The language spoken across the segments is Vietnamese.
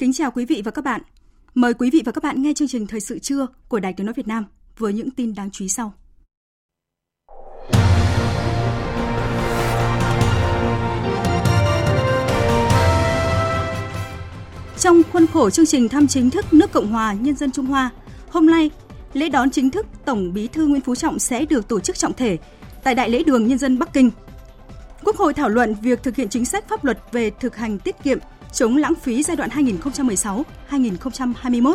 Kính chào quý vị và các bạn. Mời quý vị và các bạn nghe chương trình Thời sự trưa của Đài Tiếng Nói Việt Nam với những tin đáng chú ý sau. Trong khuôn khổ chương trình thăm chính thức nước Cộng hòa Nhân dân Trung Hoa, hôm nay, lễ đón chính thức Tổng Bí thư Nguyễn Phú Trọng sẽ được tổ chức trọng thể tại Đại lễ đường Nhân dân Bắc Kinh. Quốc hội thảo luận việc thực hiện chính sách pháp luật về thực hành tiết kiệm chống lãng phí giai đoạn 2016-2021.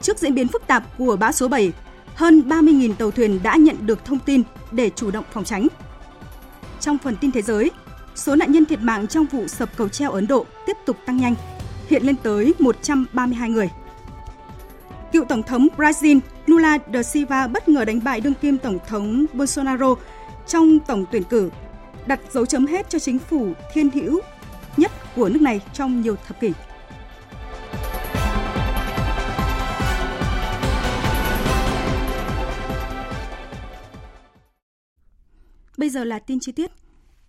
Trước diễn biến phức tạp của bão số 7, hơn 30.000 tàu thuyền đã nhận được thông tin để chủ động phòng tránh. Trong phần tin thế giới, số nạn nhân thiệt mạng trong vụ sập cầu treo Ấn Độ tiếp tục tăng nhanh, hiện lên tới 132 người. Cựu Tổng thống Brazil Lula da Silva bất ngờ đánh bại đương kim Tổng thống Bolsonaro trong tổng tuyển cử, đặt dấu chấm hết cho chính phủ thiên hữu của nước này trong nhiều thập kỷ. Bây giờ là tin chi tiết.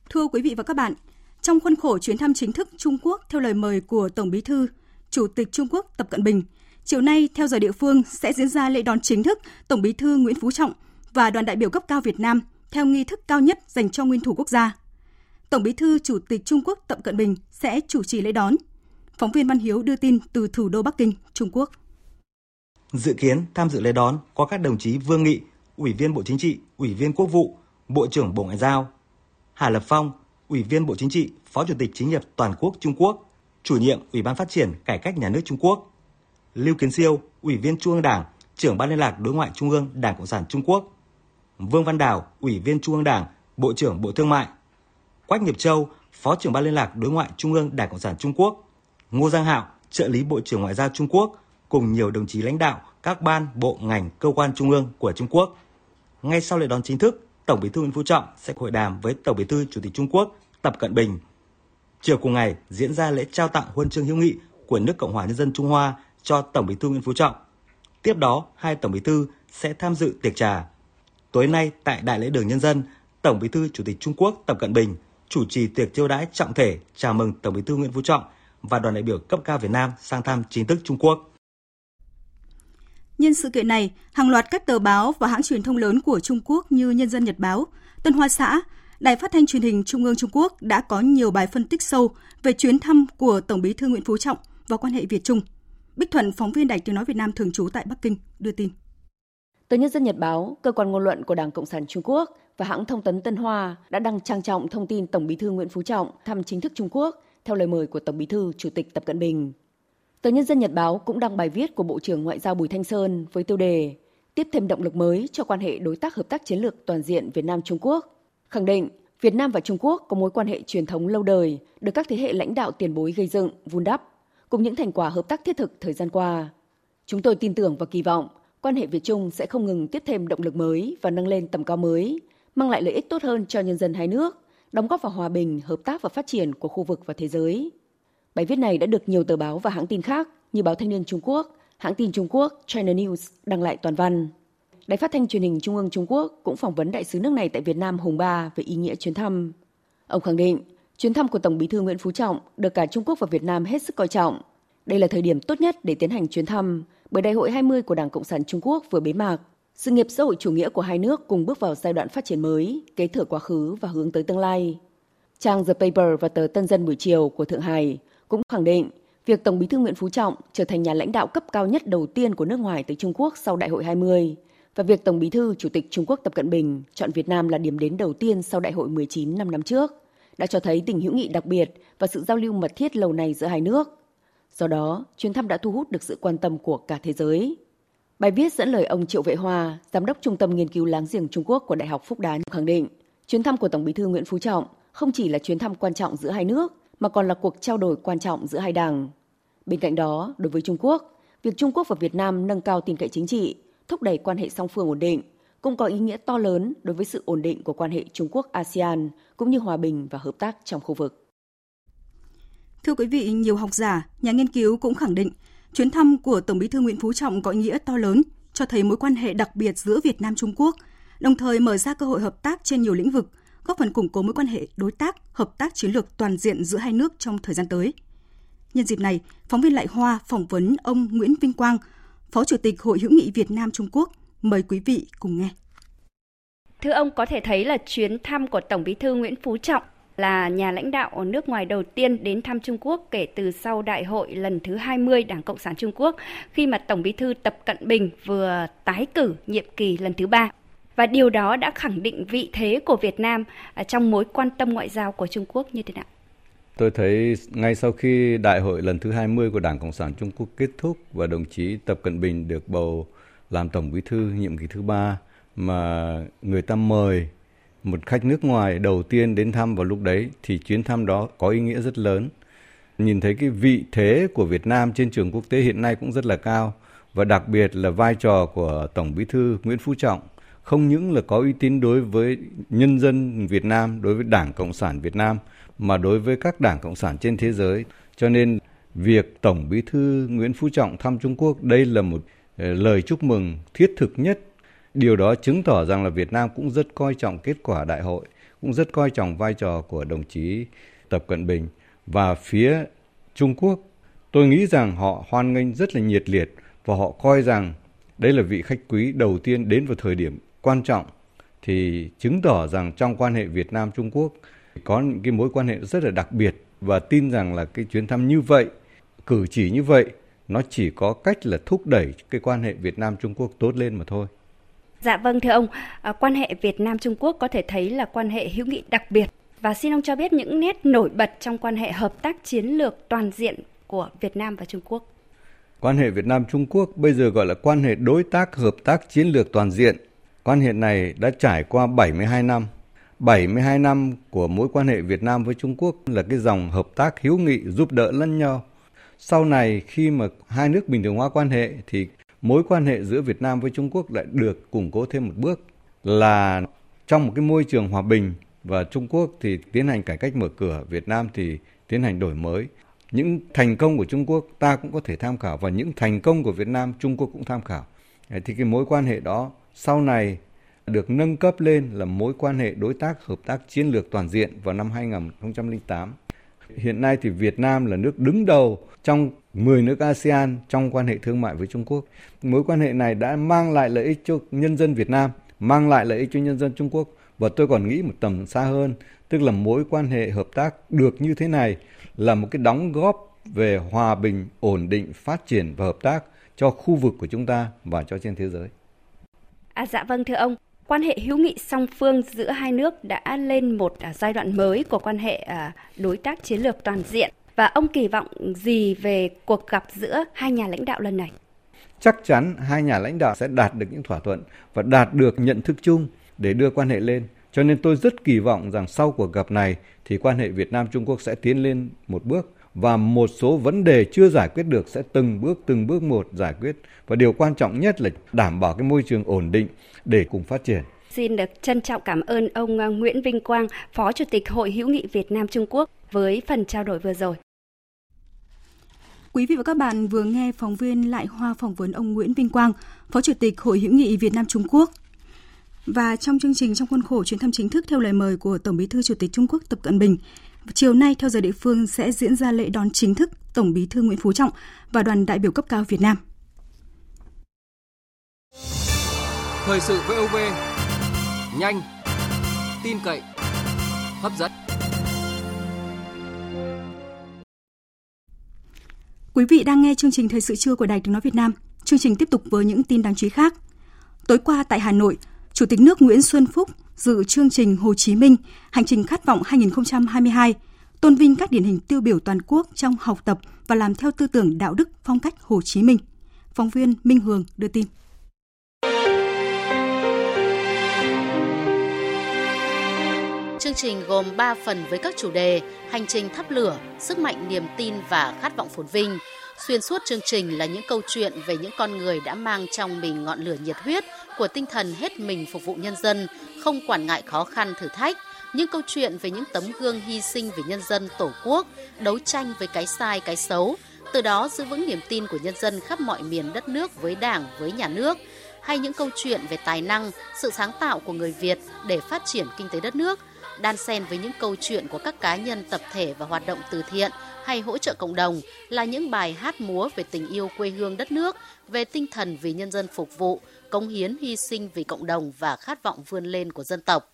Thưa quý vị và các bạn, trong khuôn khổ chuyến thăm chính thức Trung Quốc theo lời mời của Tổng Bí thư, Chủ tịch Trung Quốc Tập Cận Bình, chiều nay theo giờ địa phương sẽ diễn ra lễ đón chính thức Tổng Bí thư Nguyễn Phú Trọng và đoàn đại biểu cấp cao Việt Nam theo nghi thức cao nhất dành cho nguyên thủ quốc gia. Tổng Bí thư Chủ tịch Trung Quốc Tập Cận Bình sẽ chủ trì lễ đón. Phóng viên Văn Hiếu đưa tin từ thủ đô Bắc Kinh, Trung Quốc. Dự kiến tham dự lễ đón có các đồng chí Vương Nghị, Ủy viên Bộ Chính trị, Ủy viên Quốc vụ, Bộ trưởng Bộ Ngoại giao, Hà Lập Phong, Ủy viên Bộ Chính trị, Phó Chủ tịch Chính hiệp Toàn quốc Trung Quốc, Chủ nhiệm Ủy ban Phát triển Cải cách Nhà nước Trung Quốc, Lưu Kiến Siêu, Ủy viên Trung ương Đảng, Trưởng ban liên lạc Đối ngoại Trung ương Đảng Cộng sản Trung Quốc, Vương Văn Đào, Ủy viên Trung ương Đảng, Bộ trưởng Bộ Thương mại, Quách Nghiệp Châu, Phó trưởng ban liên lạc đối ngoại Trung ương Đảng Cộng sản Trung Quốc, Ngô Giang Hạo, trợ lý Bộ trưởng Ngoại giao Trung Quốc cùng nhiều đồng chí lãnh đạo các ban, bộ, ngành, cơ quan trung ương của Trung Quốc. Ngay sau lễ đón chính thức, Tổng Bí thư Nguyễn Phú Trọng sẽ hội đàm với Tổng Bí thư Chủ tịch Trung Quốc Tập Cận Bình. Chiều cùng ngày diễn ra lễ trao tặng huân chương hữu nghị của nước Cộng hòa Nhân dân Trung Hoa cho Tổng Bí thư Nguyễn Phú Trọng. Tiếp đó, hai Tổng Bí thư sẽ tham dự tiệc trà. Tối nay tại Đại lễ đường Nhân dân, Tổng Bí thư Chủ tịch Trung Quốc Tập Cận Bình chủ trì tiệc chiêu đãi trọng thể chào mừng Tổng Bí thư Nguyễn Phú Trọng và đoàn đại biểu cấp cao Việt Nam sang thăm chính thức Trung Quốc. Nhân sự kiện này, hàng loạt các tờ báo và hãng truyền thông lớn của Trung Quốc như Nhân dân Nhật Báo, Tân Hoa Xã, Đài Phát thanh Truyền hình Trung ương Trung Quốc đã có nhiều bài phân tích sâu về chuyến thăm của Tổng Bí thư Nguyễn Phú Trọng và quan hệ Việt Trung. Bích Thuận, phóng viên Đài Tiếng nói Việt Nam thường trú tại Bắc Kinh đưa tin. Tờ Nhân dân Nhật Báo, cơ quan ngôn luận của Đảng Cộng sản Trung Quốc và hãng thông tấn Tân Hoa đã đăng trang trọng thông tin Tổng Bí thư Nguyễn Phú Trọng thăm chính thức Trung Quốc theo lời mời của Tổng Bí thư Chủ tịch Tập Cận Bình. Tờ Nhân dân Nhật Báo cũng đăng bài viết của Bộ trưởng Ngoại giao Bùi Thanh Sơn với tiêu đề tiếp thêm động lực mới cho quan hệ đối tác hợp tác chiến lược toàn diện Việt Nam Trung Quốc, khẳng định Việt Nam và Trung Quốc có mối quan hệ truyền thống lâu đời được các thế hệ lãnh đạo tiền bối gây dựng, vun đắp, cùng những thành quả hợp tác thiết thực thời gian qua. Chúng tôi tin tưởng và kỳ vọng quan hệ Việt Trung sẽ không ngừng tiếp thêm động lực mới và nâng lên tầm cao mới, mang lại lợi ích tốt hơn cho nhân dân hai nước, đóng góp vào hòa bình, hợp tác và phát triển của khu vực và thế giới. Bài viết này đã được nhiều tờ báo và hãng tin khác như Báo Thanh niên Trung Quốc, hãng tin Trung Quốc China News đăng lại toàn văn. Đài phát thanh truyền hình Trung ương Trung Quốc cũng phỏng vấn đại sứ nước này tại Việt Nam Hùng Ba về ý nghĩa chuyến thăm. Ông khẳng định, chuyến thăm của Tổng bí thư Nguyễn Phú Trọng được cả Trung Quốc và Việt Nam hết sức coi trọng. Đây là thời điểm tốt nhất để tiến hành chuyến thăm, bởi Đại hội 20 của Đảng Cộng sản Trung Quốc vừa bế mạc. Sự nghiệp xã hội chủ nghĩa của hai nước cùng bước vào giai đoạn phát triển mới, kế thừa quá khứ và hướng tới tương lai. Trang The Paper và tờ Tân dân buổi chiều của Thượng Hải cũng khẳng định việc Tổng bí thư Nguyễn Phú Trọng trở thành nhà lãnh đạo cấp cao nhất đầu tiên của nước ngoài tới Trung Quốc sau Đại hội 20 và việc Tổng bí thư Chủ tịch Trung Quốc Tập Cận Bình chọn Việt Nam là điểm đến đầu tiên sau Đại hội 19 năm năm trước đã cho thấy tình hữu nghị đặc biệt và sự giao lưu mật thiết lâu nay giữa hai nước. Do đó, chuyến thăm đã thu hút được sự quan tâm của cả thế giới. Bài viết dẫn lời ông Triệu Vệ Hòa, Giám đốc Trung tâm Nghiên cứu Láng giềng Trung Quốc của Đại học Phúc Đán khẳng định, chuyến thăm của Tổng bí thư Nguyễn Phú Trọng không chỉ là chuyến thăm quan trọng giữa hai nước, mà còn là cuộc trao đổi quan trọng giữa hai đảng. Bên cạnh đó, đối với Trung Quốc, việc Trung Quốc và Việt Nam nâng cao tin cậy chính trị, thúc đẩy quan hệ song phương ổn định, cũng có ý nghĩa to lớn đối với sự ổn định của quan hệ Trung Quốc-ASEAN cũng như hòa bình và hợp tác trong khu vực. Thưa quý vị, nhiều học giả, nhà nghiên cứu cũng khẳng định chuyến thăm của Tổng bí thư Nguyễn Phú Trọng có ý nghĩa to lớn, cho thấy mối quan hệ đặc biệt giữa Việt Nam Trung Quốc, đồng thời mở ra cơ hội hợp tác trên nhiều lĩnh vực, góp phần củng cố mối quan hệ đối tác, hợp tác chiến lược toàn diện giữa hai nước trong thời gian tới. Nhân dịp này, phóng viên Lại Hoa phỏng vấn ông Nguyễn Vinh Quang, Phó Chủ tịch Hội hữu nghị Việt Nam Trung Quốc. Mời quý vị cùng nghe. Thưa ông, có thể thấy là chuyến thăm của Tổng Bí thư Nguyễn Phú Trọng là nhà lãnh đạo ở nước ngoài đầu tiên đến thăm Trung Quốc kể từ sau đại hội lần thứ 20 Đảng Cộng sản Trung Quốc khi mà Tổng Bí thư Tập Cận Bình vừa tái cử nhiệm kỳ lần thứ ba. Và điều đó đã khẳng định vị thế của Việt Nam à, trong mối quan tâm ngoại giao của Trung Quốc như thế nào? Tôi thấy ngay sau khi đại hội lần thứ 20 của Đảng Cộng sản Trung Quốc kết thúc và đồng chí Tập Cận Bình được bầu làm Tổng Bí thư nhiệm kỳ thứ ba mà người ta mời một khách nước ngoài đầu tiên đến thăm vào lúc đấy thì chuyến thăm đó có ý nghĩa rất lớn. Nhìn thấy cái vị thế của Việt Nam trên trường quốc tế hiện nay cũng rất là cao và đặc biệt là vai trò của Tổng Bí thư Nguyễn Phú Trọng không những là có uy tín đối với nhân dân Việt Nam, đối với Đảng Cộng sản Việt Nam mà đối với các đảng cộng sản trên thế giới. Cho nên việc Tổng Bí thư Nguyễn Phú Trọng thăm Trung Quốc đây là một ờ, lời chúc mừng thiết thực nhất. Điều đó chứng tỏ rằng là Việt Nam cũng rất coi trọng kết quả đại hội, cũng rất coi trọng vai trò của đồng chí Tập Cận Bình và phía Trung Quốc. Tôi nghĩ rằng họ hoan nghênh rất là nhiệt liệt và họ coi rằng đây là vị khách quý đầu tiên đến vào thời điểm quan trọng thì chứng tỏ rằng trong quan hệ Việt Nam Trung Quốc có những cái mối quan hệ rất là đặc biệt và tin rằng là cái chuyến thăm như vậy, cử chỉ như vậy nó chỉ có cách là thúc đẩy cái quan hệ Việt Nam Trung Quốc tốt lên mà thôi. Dạ vâng thưa ông, à, quan hệ Việt Nam Trung Quốc có thể thấy là quan hệ hữu nghị đặc biệt và xin ông cho biết những nét nổi bật trong quan hệ hợp tác chiến lược toàn diện của Việt Nam và Trung Quốc. Quan hệ Việt Nam Trung Quốc bây giờ gọi là quan hệ đối tác hợp tác chiến lược toàn diện. Quan hệ này đã trải qua 72 năm 72 năm của mối quan hệ Việt Nam với Trung Quốc là cái dòng hợp tác hữu nghị giúp đỡ lẫn nhau. Sau này khi mà hai nước bình thường hóa quan hệ thì mối quan hệ giữa Việt Nam với Trung Quốc lại được củng cố thêm một bước là trong một cái môi trường hòa bình và Trung Quốc thì tiến hành cải cách mở cửa, Việt Nam thì tiến hành đổi mới. Những thành công của Trung Quốc ta cũng có thể tham khảo và những thành công của Việt Nam Trung Quốc cũng tham khảo. Thì cái mối quan hệ đó sau này được nâng cấp lên là mối quan hệ đối tác hợp tác chiến lược toàn diện vào năm 2008. Hiện nay thì Việt Nam là nước đứng đầu trong 10 nước ASEAN trong quan hệ thương mại với Trung Quốc. Mối quan hệ này đã mang lại lợi ích cho nhân dân Việt Nam, mang lại lợi ích cho nhân dân Trung Quốc và tôi còn nghĩ một tầm xa hơn, tức là mối quan hệ hợp tác được như thế này là một cái đóng góp về hòa bình, ổn định, phát triển và hợp tác cho khu vực của chúng ta và cho trên thế giới. À, dạ vâng thưa ông, quan hệ hữu nghị song phương giữa hai nước đã lên một à, giai đoạn mới của quan hệ à, đối tác chiến lược toàn diện và ông kỳ vọng gì về cuộc gặp giữa hai nhà lãnh đạo lần này? Chắc chắn hai nhà lãnh đạo sẽ đạt được những thỏa thuận và đạt được nhận thức chung để đưa quan hệ lên. Cho nên tôi rất kỳ vọng rằng sau cuộc gặp này thì quan hệ Việt Nam Trung Quốc sẽ tiến lên một bước và một số vấn đề chưa giải quyết được sẽ từng bước từng bước một giải quyết và điều quan trọng nhất là đảm bảo cái môi trường ổn định để cùng phát triển. Xin được trân trọng cảm ơn ông à, Nguyễn Vinh Quang, Phó Chủ tịch Hội hữu nghị Việt Nam Trung Quốc với phần trao đổi vừa rồi. Quý vị và các bạn vừa nghe phóng viên Lại Hoa phỏng vấn ông Nguyễn Vinh Quang, Phó Chủ tịch Hội hữu nghị Việt Nam Trung Quốc. Và trong chương trình trong khuôn khổ chuyến thăm chính thức theo lời mời của Tổng Bí thư Chủ tịch Trung Quốc Tập Cận Bình, chiều nay theo giờ địa phương sẽ diễn ra lễ đón chính thức Tổng Bí thư Nguyễn Phú Trọng và đoàn đại biểu cấp cao Việt Nam. Thời sự VOV nhanh, tin cậy, hấp dẫn. Quý vị đang nghe chương trình Thời sự trưa của Đài Tiếng Nói Việt Nam. Chương trình tiếp tục với những tin đáng chú ý khác. Tối qua tại Hà Nội, Chủ tịch nước Nguyễn Xuân Phúc dự chương trình Hồ Chí Minh, Hành trình khát vọng 2022, tôn vinh các điển hình tiêu biểu toàn quốc trong học tập và làm theo tư tưởng đạo đức phong cách Hồ Chí Minh. Phóng viên Minh Hường đưa tin. Chương trình gồm 3 phần với các chủ đề Hành trình thắp lửa, sức mạnh niềm tin và khát vọng phồn vinh. Xuyên suốt chương trình là những câu chuyện về những con người đã mang trong mình ngọn lửa nhiệt huyết của tinh thần hết mình phục vụ nhân dân, không quản ngại khó khăn thử thách, những câu chuyện về những tấm gương hy sinh vì nhân dân tổ quốc, đấu tranh với cái sai cái xấu, từ đó giữ vững niềm tin của nhân dân khắp mọi miền đất nước với Đảng, với nhà nước, hay những câu chuyện về tài năng, sự sáng tạo của người Việt để phát triển kinh tế đất nước, đan xen với những câu chuyện của các cá nhân tập thể và hoạt động từ thiện hay hỗ trợ cộng đồng là những bài hát múa về tình yêu quê hương đất nước, về tinh thần vì nhân dân phục vụ, cống hiến hy sinh vì cộng đồng và khát vọng vươn lên của dân tộc.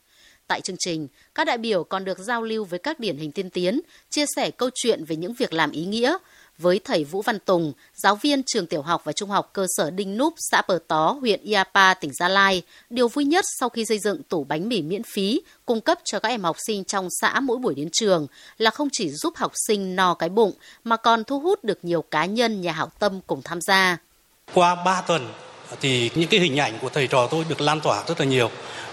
Tại chương trình, các đại biểu còn được giao lưu với các điển hình tiên tiến, chia sẻ câu chuyện về những việc làm ý nghĩa, với thầy Vũ Văn Tùng, giáo viên trường tiểu học và trung học cơ sở Đinh Núp, xã Bờ Tó, huyện Iapa, tỉnh Gia Lai. Điều vui nhất sau khi xây dựng tủ bánh mì miễn phí cung cấp cho các em học sinh trong xã mỗi buổi đến trường là không chỉ giúp học sinh no cái bụng mà còn thu hút được nhiều cá nhân nhà hảo tâm cùng tham gia. Qua 3 tuần thì những cái hình ảnh của thầy trò tôi được lan tỏa rất là nhiều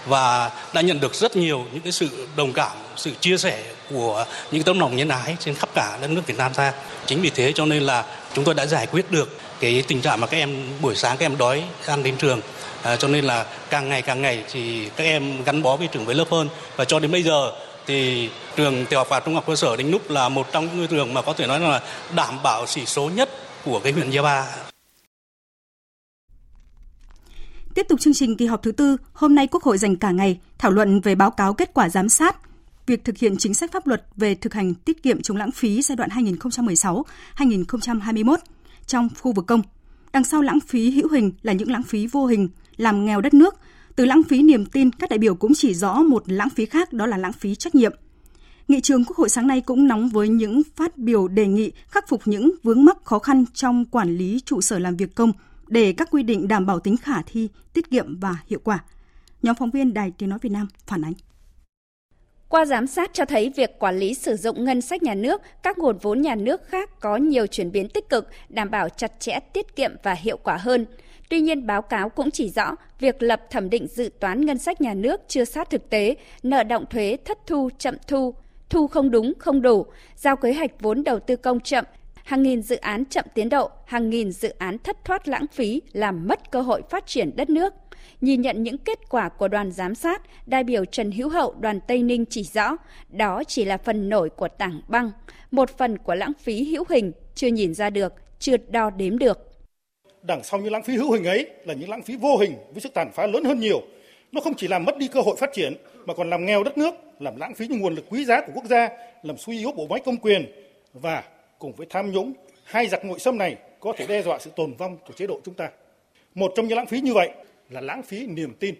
và đã nhận được rất nhiều những cái sự đồng cảm, sự chia sẻ của những tấm lòng nhân ái trên khắp cả đất nước Việt Nam ta. Chính vì thế cho nên là chúng tôi đã giải quyết được cái tình trạng mà các em buổi sáng các em đói ăn đến trường. À, cho nên là càng ngày càng ngày thì các em gắn bó với trường với lớp hơn và cho đến bây giờ thì trường tiểu học và trung học cơ sở Đinh Núp là một trong những trường mà có thể nói là đảm bảo chỉ số nhất của cái huyện Gia Ba. Tiếp tục chương trình kỳ họp thứ tư, hôm nay Quốc hội dành cả ngày thảo luận về báo cáo kết quả giám sát việc thực hiện chính sách pháp luật về thực hành tiết kiệm chống lãng phí giai đoạn 2016-2021 trong khu vực công. Đằng sau lãng phí hữu hình là những lãng phí vô hình làm nghèo đất nước. Từ lãng phí niềm tin, các đại biểu cũng chỉ rõ một lãng phí khác đó là lãng phí trách nhiệm. Nghị trường Quốc hội sáng nay cũng nóng với những phát biểu đề nghị khắc phục những vướng mắc khó khăn trong quản lý trụ sở làm việc công để các quy định đảm bảo tính khả thi, tiết kiệm và hiệu quả. Nhóm phóng viên Đài Tiếng Nói Việt Nam phản ánh. Qua giám sát cho thấy việc quản lý sử dụng ngân sách nhà nước, các nguồn vốn nhà nước khác có nhiều chuyển biến tích cực, đảm bảo chặt chẽ, tiết kiệm và hiệu quả hơn. Tuy nhiên, báo cáo cũng chỉ rõ việc lập thẩm định dự toán ngân sách nhà nước chưa sát thực tế, nợ động thuế thất thu chậm thu, thu không đúng không đủ, giao kế hoạch vốn đầu tư công chậm, hàng nghìn dự án chậm tiến độ, hàng nghìn dự án thất thoát lãng phí làm mất cơ hội phát triển đất nước. Nhìn nhận những kết quả của đoàn giám sát, đại biểu Trần Hữu Hậu đoàn Tây Ninh chỉ rõ, đó chỉ là phần nổi của tảng băng, một phần của lãng phí hữu hình chưa nhìn ra được, chưa đo đếm được. Đằng sau những lãng phí hữu hình ấy là những lãng phí vô hình với sức tàn phá lớn hơn nhiều. Nó không chỉ làm mất đi cơ hội phát triển mà còn làm nghèo đất nước, làm lãng phí những nguồn lực quý giá của quốc gia, làm suy yếu bộ máy công quyền và cùng với tham nhũng, hai giặc nội xâm này có thể đe dọa sự tồn vong của chế độ chúng ta. Một trong những lãng phí như vậy là lãng phí niềm tin.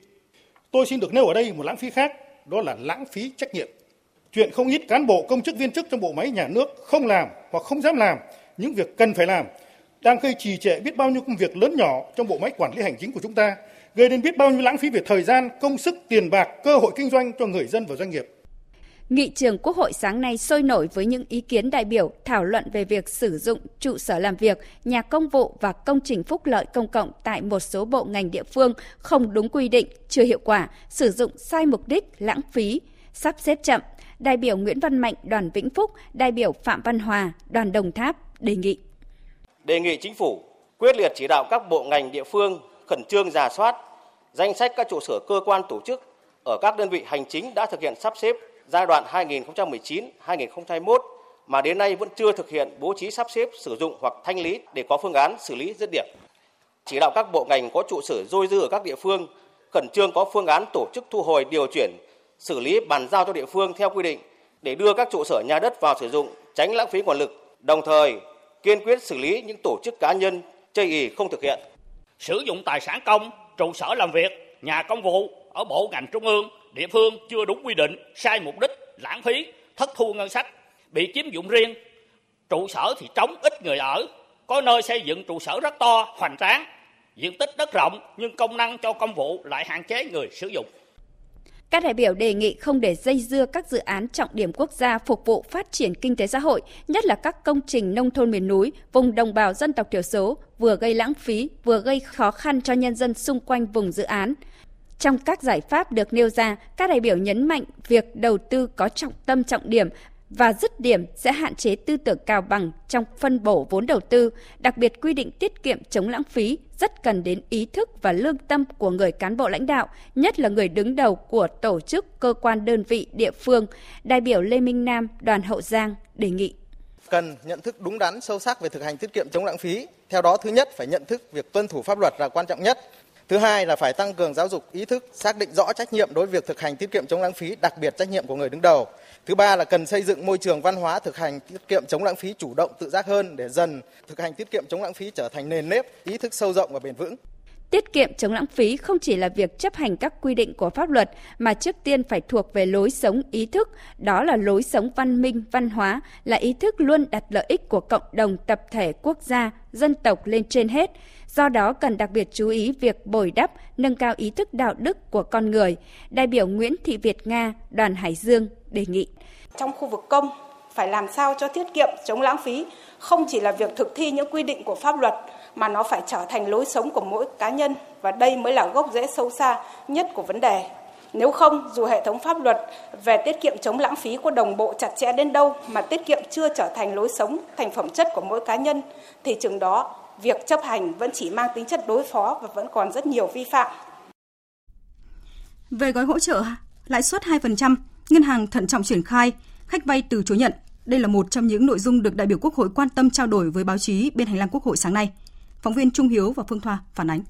Tôi xin được nêu ở đây một lãng phí khác, đó là lãng phí trách nhiệm. Chuyện không ít cán bộ công chức viên chức trong bộ máy nhà nước không làm hoặc không dám làm những việc cần phải làm, đang gây trì trệ biết bao nhiêu công việc lớn nhỏ trong bộ máy quản lý hành chính của chúng ta, gây nên biết bao nhiêu lãng phí về thời gian, công sức, tiền bạc, cơ hội kinh doanh cho người dân và doanh nghiệp. Nghị trường Quốc hội sáng nay sôi nổi với những ý kiến đại biểu thảo luận về việc sử dụng trụ sở làm việc, nhà công vụ và công trình phúc lợi công cộng tại một số bộ ngành địa phương không đúng quy định, chưa hiệu quả, sử dụng sai mục đích, lãng phí, sắp xếp chậm. Đại biểu Nguyễn Văn Mạnh, đoàn Vĩnh Phúc, đại biểu Phạm Văn Hòa, đoàn Đồng Tháp đề nghị. Đề nghị chính phủ quyết liệt chỉ đạo các bộ ngành địa phương khẩn trương giả soát danh sách các trụ sở cơ quan tổ chức ở các đơn vị hành chính đã thực hiện sắp xếp giai đoạn 2019-2021 mà đến nay vẫn chưa thực hiện bố trí sắp xếp sử dụng hoặc thanh lý để có phương án xử lý dứt điểm. Chỉ đạo các bộ ngành có trụ sở dôi dư ở các địa phương khẩn trương có phương án tổ chức thu hồi điều chuyển, xử lý bàn giao cho địa phương theo quy định để đưa các trụ sở nhà đất vào sử dụng, tránh lãng phí nguồn lực, đồng thời kiên quyết xử lý những tổ chức cá nhân chây ì không thực hiện. Sử dụng tài sản công, trụ sở làm việc, nhà công vụ ở bộ ngành trung ương địa phương chưa đúng quy định, sai mục đích, lãng phí, thất thu ngân sách, bị chiếm dụng riêng. Trụ sở thì trống ít người ở, có nơi xây dựng trụ sở rất to, hoành tráng, diện tích đất rộng nhưng công năng cho công vụ lại hạn chế người sử dụng. Các đại biểu đề nghị không để dây dưa các dự án trọng điểm quốc gia phục vụ phát triển kinh tế xã hội, nhất là các công trình nông thôn miền núi, vùng đồng bào dân tộc thiểu số, vừa gây lãng phí, vừa gây khó khăn cho nhân dân xung quanh vùng dự án. Trong các giải pháp được nêu ra, các đại biểu nhấn mạnh việc đầu tư có trọng tâm trọng điểm và dứt điểm sẽ hạn chế tư tưởng cao bằng trong phân bổ vốn đầu tư, đặc biệt quy định tiết kiệm chống lãng phí rất cần đến ý thức và lương tâm của người cán bộ lãnh đạo, nhất là người đứng đầu của tổ chức, cơ quan đơn vị địa phương. Đại biểu Lê Minh Nam, đoàn Hậu Giang đề nghị cần nhận thức đúng đắn sâu sắc về thực hành tiết kiệm chống lãng phí. Theo đó, thứ nhất phải nhận thức việc tuân thủ pháp luật là quan trọng nhất. Thứ hai là phải tăng cường giáo dục ý thức, xác định rõ trách nhiệm đối với việc thực hành tiết kiệm chống lãng phí, đặc biệt trách nhiệm của người đứng đầu. Thứ ba là cần xây dựng môi trường văn hóa thực hành tiết kiệm chống lãng phí chủ động tự giác hơn để dần thực hành tiết kiệm chống lãng phí trở thành nền nếp, ý thức sâu rộng và bền vững. Tiết kiệm chống lãng phí không chỉ là việc chấp hành các quy định của pháp luật mà trước tiên phải thuộc về lối sống ý thức, đó là lối sống văn minh, văn hóa, là ý thức luôn đặt lợi ích của cộng đồng, tập thể, quốc gia, dân tộc lên trên hết. Do đó cần đặc biệt chú ý việc bồi đắp, nâng cao ý thức đạo đức của con người. Đại biểu Nguyễn Thị Việt Nga, đoàn Hải Dương đề nghị. Trong khu vực công, phải làm sao cho tiết kiệm chống lãng phí không chỉ là việc thực thi những quy định của pháp luật mà nó phải trở thành lối sống của mỗi cá nhân và đây mới là gốc rễ sâu xa nhất của vấn đề. Nếu không, dù hệ thống pháp luật về tiết kiệm chống lãng phí có đồng bộ chặt chẽ đến đâu mà tiết kiệm chưa trở thành lối sống, thành phẩm chất của mỗi cá nhân, thì chừng đó việc chấp hành vẫn chỉ mang tính chất đối phó và vẫn còn rất nhiều vi phạm. Về gói hỗ trợ lãi suất 2%, ngân hàng thận trọng triển khai, khách vay từ chối nhận. Đây là một trong những nội dung được đại biểu Quốc hội quan tâm trao đổi với báo chí bên hành lang Quốc hội sáng nay. Phóng viên Trung Hiếu và Phương Thoa phản ánh.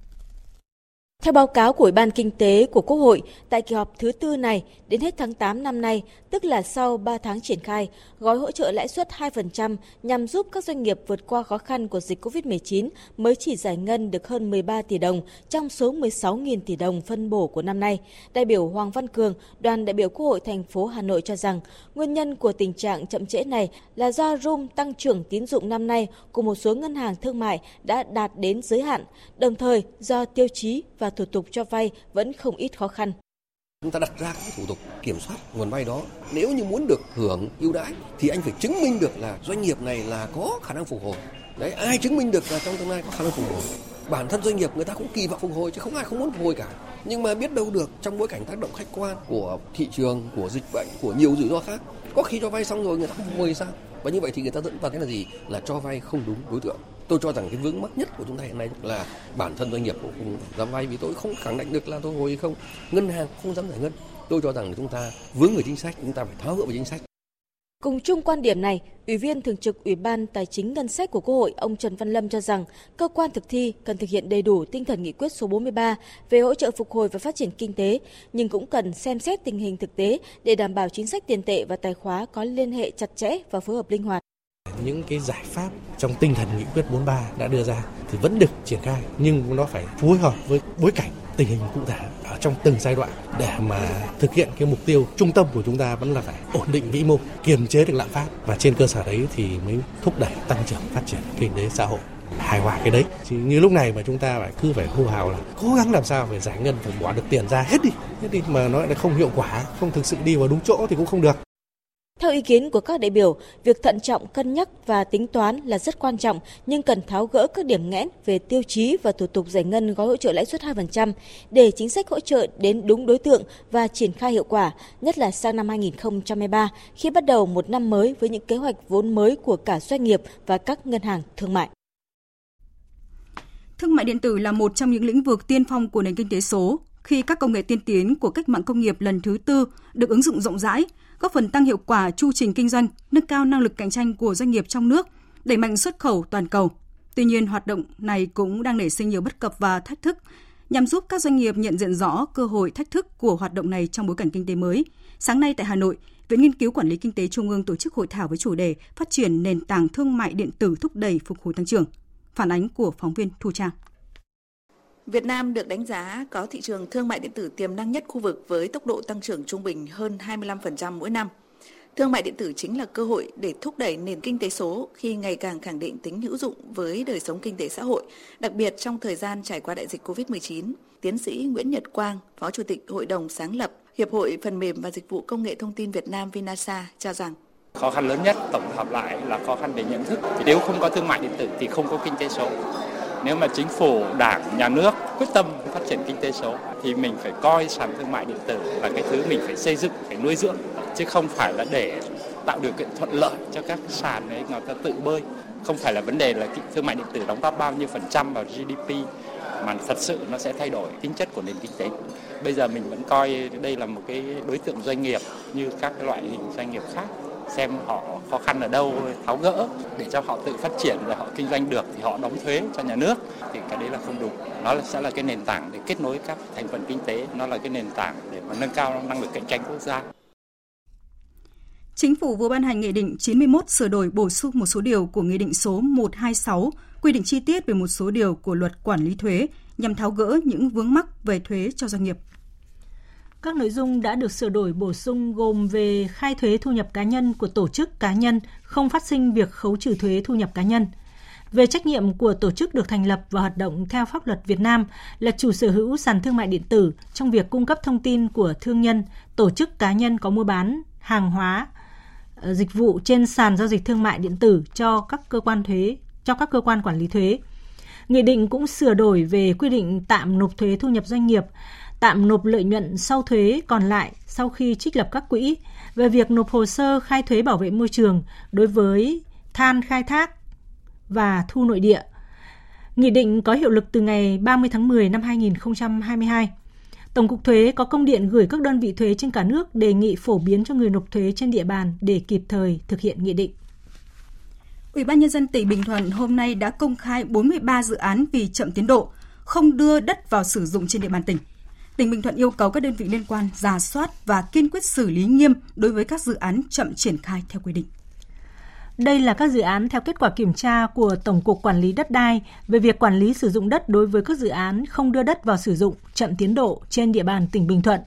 Theo báo cáo của Ủy ban Kinh tế của Quốc hội, tại kỳ họp thứ tư này, đến hết tháng 8 năm nay, tức là sau 3 tháng triển khai, gói hỗ trợ lãi suất 2% nhằm giúp các doanh nghiệp vượt qua khó khăn của dịch COVID-19 mới chỉ giải ngân được hơn 13 tỷ đồng trong số 16.000 tỷ đồng phân bổ của năm nay. Đại biểu Hoàng Văn Cường, đoàn đại biểu Quốc hội thành phố Hà Nội cho rằng, nguyên nhân của tình trạng chậm trễ này là do room tăng trưởng tín dụng năm nay của một số ngân hàng thương mại đã đạt đến giới hạn, đồng thời do tiêu chí và thủ tục cho vay vẫn không ít khó khăn. Chúng ta đặt ra các thủ tục kiểm soát nguồn vay đó. Nếu như muốn được hưởng ưu đãi thì anh phải chứng minh được là doanh nghiệp này là có khả năng phục hồi. Đấy, ai chứng minh được là trong tương lai có khả năng phục hồi. Bản thân doanh nghiệp người ta cũng kỳ vọng phục hồi chứ không ai không muốn phục hồi cả. Nhưng mà biết đâu được trong bối cảnh tác động khách quan của thị trường, của dịch bệnh, của nhiều rủi ro khác. Có khi cho vay xong rồi người ta không phục hồi sao? Và như vậy thì người ta dẫn vào cái là gì? Là cho vay không đúng đối tượng tôi cho rằng cái vướng mắc nhất của chúng ta hiện nay là bản thân doanh nghiệp cũng không dám vay vì tôi không khẳng định được là tôi hồi không. Ngân hàng không dám giải ngân. Tôi cho rằng chúng ta vướng về chính sách chúng ta phải tháo gỡ về chính sách. Cùng chung quan điểm này, Ủy viên Thường trực Ủy ban Tài chính Ngân sách của Quốc hội ông Trần Văn Lâm cho rằng cơ quan thực thi cần thực hiện đầy đủ tinh thần nghị quyết số 43 về hỗ trợ phục hồi và phát triển kinh tế, nhưng cũng cần xem xét tình hình thực tế để đảm bảo chính sách tiền tệ và tài khóa có liên hệ chặt chẽ và phối hợp linh hoạt. Những cái giải pháp trong tinh thần nghị quyết 43 đã đưa ra thì vẫn được triển khai nhưng nó phải phối hợp với bối cảnh tình hình cụ thể ở trong từng giai đoạn để mà thực hiện cái mục tiêu trung tâm của chúng ta vẫn là phải ổn định vĩ mô, kiềm chế được lạm phát và trên cơ sở đấy thì mới thúc đẩy tăng trưởng phát triển kinh tế xã hội. Hài hòa cái đấy. Thì như lúc này mà chúng ta phải cứ phải hô hào là cố gắng làm sao phải giải ngân phải bỏ được tiền ra hết đi hết đi mà nó lại không hiệu quả không thực sự đi vào đúng chỗ thì cũng không được theo ý kiến của các đại biểu, việc thận trọng cân nhắc và tính toán là rất quan trọng nhưng cần tháo gỡ các điểm nghẽn về tiêu chí và thủ tục giải ngân gói hỗ trợ lãi suất 2% để chính sách hỗ trợ đến đúng đối tượng và triển khai hiệu quả, nhất là sang năm 2023 khi bắt đầu một năm mới với những kế hoạch vốn mới của cả doanh nghiệp và các ngân hàng thương mại. Thương mại điện tử là một trong những lĩnh vực tiên phong của nền kinh tế số khi các công nghệ tiên tiến của cách mạng công nghiệp lần thứ tư được ứng dụng rộng rãi – góp phần tăng hiệu quả chu trình kinh doanh, nâng cao năng lực cạnh tranh của doanh nghiệp trong nước, đẩy mạnh xuất khẩu toàn cầu. Tuy nhiên, hoạt động này cũng đang nảy sinh nhiều bất cập và thách thức. Nhằm giúp các doanh nghiệp nhận diện rõ cơ hội thách thức của hoạt động này trong bối cảnh kinh tế mới, sáng nay tại Hà Nội, Viện Nghiên cứu Quản lý Kinh tế Trung ương tổ chức hội thảo với chủ đề Phát triển nền tảng thương mại điện tử thúc đẩy phục hồi tăng trưởng. Phản ánh của phóng viên Thu Trang. Việt Nam được đánh giá có thị trường thương mại điện tử tiềm năng nhất khu vực với tốc độ tăng trưởng trung bình hơn 25% mỗi năm. Thương mại điện tử chính là cơ hội để thúc đẩy nền kinh tế số khi ngày càng khẳng định tính hữu dụng với đời sống kinh tế xã hội, đặc biệt trong thời gian trải qua đại dịch COVID-19. Tiến sĩ Nguyễn Nhật Quang, Phó Chủ tịch Hội đồng sáng lập Hiệp hội Phần mềm và Dịch vụ Công nghệ Thông tin Việt Nam Vinasa cho rằng Khó khăn lớn nhất tổng hợp lại là khó khăn về nhận thức. Nếu không có thương mại điện tử thì không có kinh tế số. Nếu mà chính phủ, đảng, nhà nước quyết tâm phát triển kinh tế số thì mình phải coi sàn thương mại điện tử là cái thứ mình phải xây dựng, phải nuôi dưỡng chứ không phải là để tạo điều kiện thuận lợi cho các sàn ấy người ta tự bơi. Không phải là vấn đề là thương mại điện tử đóng góp bao nhiêu phần trăm vào GDP mà thật sự nó sẽ thay đổi tính chất của nền kinh tế. Bây giờ mình vẫn coi đây là một cái đối tượng doanh nghiệp như các loại hình doanh nghiệp khác xem họ khó khăn ở đâu, tháo gỡ để cho họ tự phát triển rồi họ kinh doanh được thì họ đóng thuế cho nhà nước thì cái đấy là không đúng nó sẽ là cái nền tảng để kết nối các thành phần kinh tế, nó là cái nền tảng để mà nâng cao năng lực cạnh tranh quốc gia Chính phủ vừa ban hành Nghị định 91 sửa đổi bổ sung một số điều của Nghị định số 126 quy định chi tiết về một số điều của luật quản lý thuế nhằm tháo gỡ những vướng mắc về thuế cho doanh nghiệp. Các nội dung đã được sửa đổi bổ sung gồm về khai thuế thu nhập cá nhân của tổ chức cá nhân không phát sinh việc khấu trừ thuế thu nhập cá nhân. Về trách nhiệm của tổ chức được thành lập và hoạt động theo pháp luật Việt Nam là chủ sở hữu sàn thương mại điện tử trong việc cung cấp thông tin của thương nhân, tổ chức cá nhân có mua bán hàng hóa, ờ, dịch vụ trên sàn giao dịch thương mại điện tử cho các cơ quan thuế, cho các cơ quan quản lý thuế. Nghị định cũng sửa đổi về quy định tạm nộp thuế thu nhập doanh nghiệp tạm nộp lợi nhuận sau thuế còn lại sau khi trích lập các quỹ về việc nộp hồ sơ khai thuế bảo vệ môi trường đối với than khai thác và thu nội địa. Nghị định có hiệu lực từ ngày 30 tháng 10 năm 2022. Tổng cục Thuế có công điện gửi các đơn vị thuế trên cả nước đề nghị phổ biến cho người nộp thuế trên địa bàn để kịp thời thực hiện nghị định. Ủy ban nhân dân tỉnh Bình Thuận hôm nay đã công khai 43 dự án vì chậm tiến độ, không đưa đất vào sử dụng trên địa bàn tỉnh tỉnh Bình Thuận yêu cầu các đơn vị liên quan giả soát và kiên quyết xử lý nghiêm đối với các dự án chậm triển khai theo quy định. Đây là các dự án theo kết quả kiểm tra của Tổng cục Quản lý đất đai về việc quản lý sử dụng đất đối với các dự án không đưa đất vào sử dụng chậm tiến độ trên địa bàn tỉnh Bình Thuận.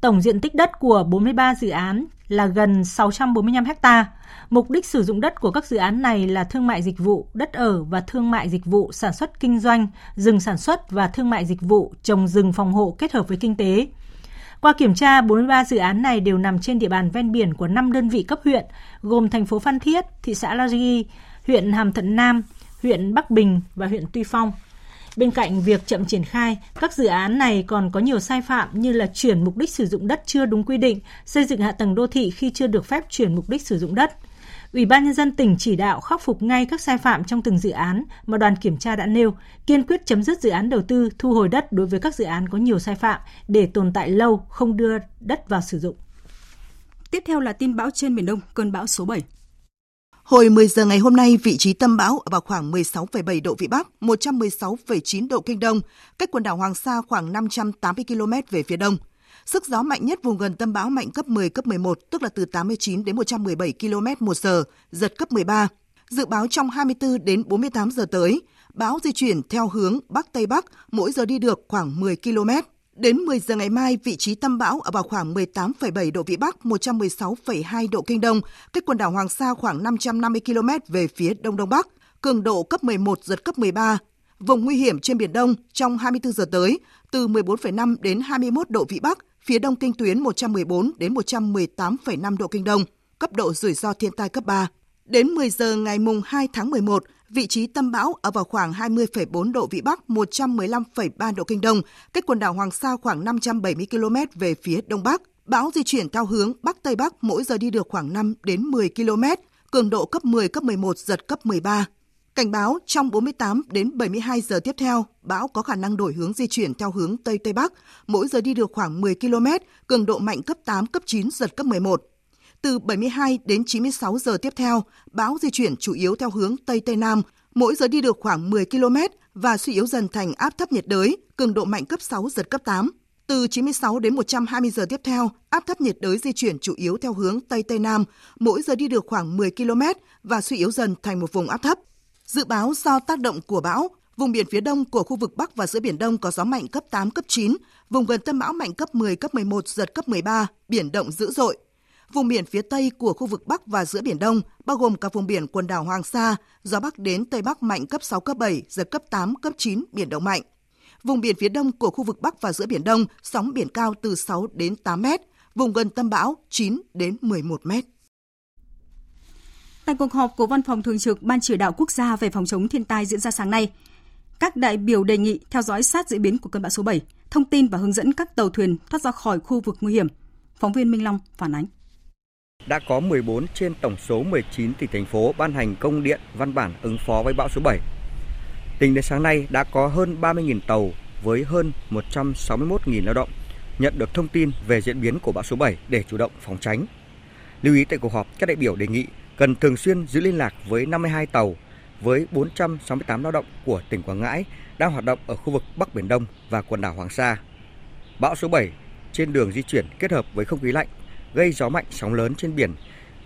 Tổng diện tích đất của 43 dự án là gần 645 ha. Mục đích sử dụng đất của các dự án này là thương mại dịch vụ, đất ở và thương mại dịch vụ sản xuất kinh doanh, rừng sản xuất và thương mại dịch vụ trồng rừng phòng hộ kết hợp với kinh tế. Qua kiểm tra, 43 dự án này đều nằm trên địa bàn ven biển của 5 đơn vị cấp huyện, gồm thành phố Phan Thiết, thị xã La Ghi, huyện Hàm Thuận Nam, huyện Bắc Bình và huyện Tuy Phong. Bên cạnh việc chậm triển khai, các dự án này còn có nhiều sai phạm như là chuyển mục đích sử dụng đất chưa đúng quy định, xây dựng hạ tầng đô thị khi chưa được phép chuyển mục đích sử dụng đất. Ủy ban nhân dân tỉnh chỉ đạo khắc phục ngay các sai phạm trong từng dự án mà đoàn kiểm tra đã nêu, kiên quyết chấm dứt dự án đầu tư, thu hồi đất đối với các dự án có nhiều sai phạm để tồn tại lâu không đưa đất vào sử dụng. Tiếp theo là tin bão trên biển Đông, cơn bão số 7. Hồi 10 giờ ngày hôm nay, vị trí tâm bão ở vào khoảng 16,7 độ Vĩ Bắc, 116,9 độ Kinh Đông, cách quần đảo Hoàng Sa khoảng 580 km về phía đông. Sức gió mạnh nhất vùng gần tâm bão mạnh cấp 10, cấp 11, tức là từ 89 đến 117 km một giờ, giật cấp 13. Dự báo trong 24 đến 48 giờ tới, bão di chuyển theo hướng Bắc Tây Bắc, mỗi giờ đi được khoảng 10 km. Đến 10 giờ ngày mai, vị trí tâm bão ở vào khoảng 18,7 độ Vĩ Bắc, 116,2 độ Kinh Đông, cách quần đảo Hoàng Sa khoảng 550 km về phía Đông Đông Bắc, cường độ cấp 11, giật cấp 13. Vùng nguy hiểm trên Biển Đông trong 24 giờ tới, từ 14,5 đến 21 độ Vĩ Bắc, phía đông kinh tuyến 114 đến 118,5 độ Kinh Đông, cấp độ rủi ro thiên tai cấp 3. Đến 10 giờ ngày mùng 2 tháng 11, vị trí tâm bão ở vào khoảng 20,4 độ Vĩ Bắc, 115,3 độ Kinh Đông, cách quần đảo Hoàng Sa khoảng 570 km về phía Đông Bắc. Bão di chuyển theo hướng Bắc Tây Bắc, mỗi giờ đi được khoảng 5 đến 10 km, cường độ cấp 10, cấp 11, giật cấp 13. Cảnh báo trong 48 đến 72 giờ tiếp theo, bão có khả năng đổi hướng di chuyển theo hướng Tây Tây Bắc, mỗi giờ đi được khoảng 10 km, cường độ mạnh cấp 8, cấp 9, giật cấp 11. Từ 72 đến 96 giờ tiếp theo, bão di chuyển chủ yếu theo hướng Tây Tây Nam, mỗi giờ đi được khoảng 10 km và suy yếu dần thành áp thấp nhiệt đới, cường độ mạnh cấp 6, giật cấp 8. Từ 96 đến 120 giờ tiếp theo, áp thấp nhiệt đới di chuyển chủ yếu theo hướng Tây Tây Nam, mỗi giờ đi được khoảng 10 km và suy yếu dần thành một vùng áp thấp. Dự báo do tác động của bão, vùng biển phía đông của khu vực Bắc và giữa Biển Đông có gió mạnh cấp 8, cấp 9, vùng gần tâm bão mạnh cấp 10, cấp 11, giật cấp 13, biển động dữ dội. Vùng biển phía Tây của khu vực Bắc và giữa Biển Đông, bao gồm cả vùng biển quần đảo Hoàng Sa, gió Bắc đến Tây Bắc mạnh cấp 6, cấp 7, giật cấp 8, cấp 9, biển động mạnh. Vùng biển phía đông của khu vực Bắc và giữa Biển Đông, sóng biển cao từ 6 đến 8 mét, vùng gần tâm bão 9 đến 11 mét. Tại cuộc họp của Văn phòng Thường trực Ban Chỉ đạo Quốc gia về phòng chống thiên tai diễn ra sáng nay, các đại biểu đề nghị theo dõi sát diễn biến của cơn bão số 7, thông tin và hướng dẫn các tàu thuyền thoát ra khỏi khu vực nguy hiểm. Phóng viên Minh Long phản ánh. Đã có 14 trên tổng số 19 tỉnh thành phố ban hành công điện văn bản ứng phó với bão số 7. Tính đến sáng nay đã có hơn 30.000 tàu với hơn 161.000 lao động nhận được thông tin về diễn biến của bão số 7 để chủ động phòng tránh. Lưu ý tại cuộc họp, các đại biểu đề nghị cần thường xuyên giữ liên lạc với 52 tàu với 468 lao động của tỉnh Quảng Ngãi đang hoạt động ở khu vực Bắc Biển Đông và quần đảo Hoàng Sa. Bão số 7 trên đường di chuyển kết hợp với không khí lạnh gây gió mạnh sóng lớn trên biển,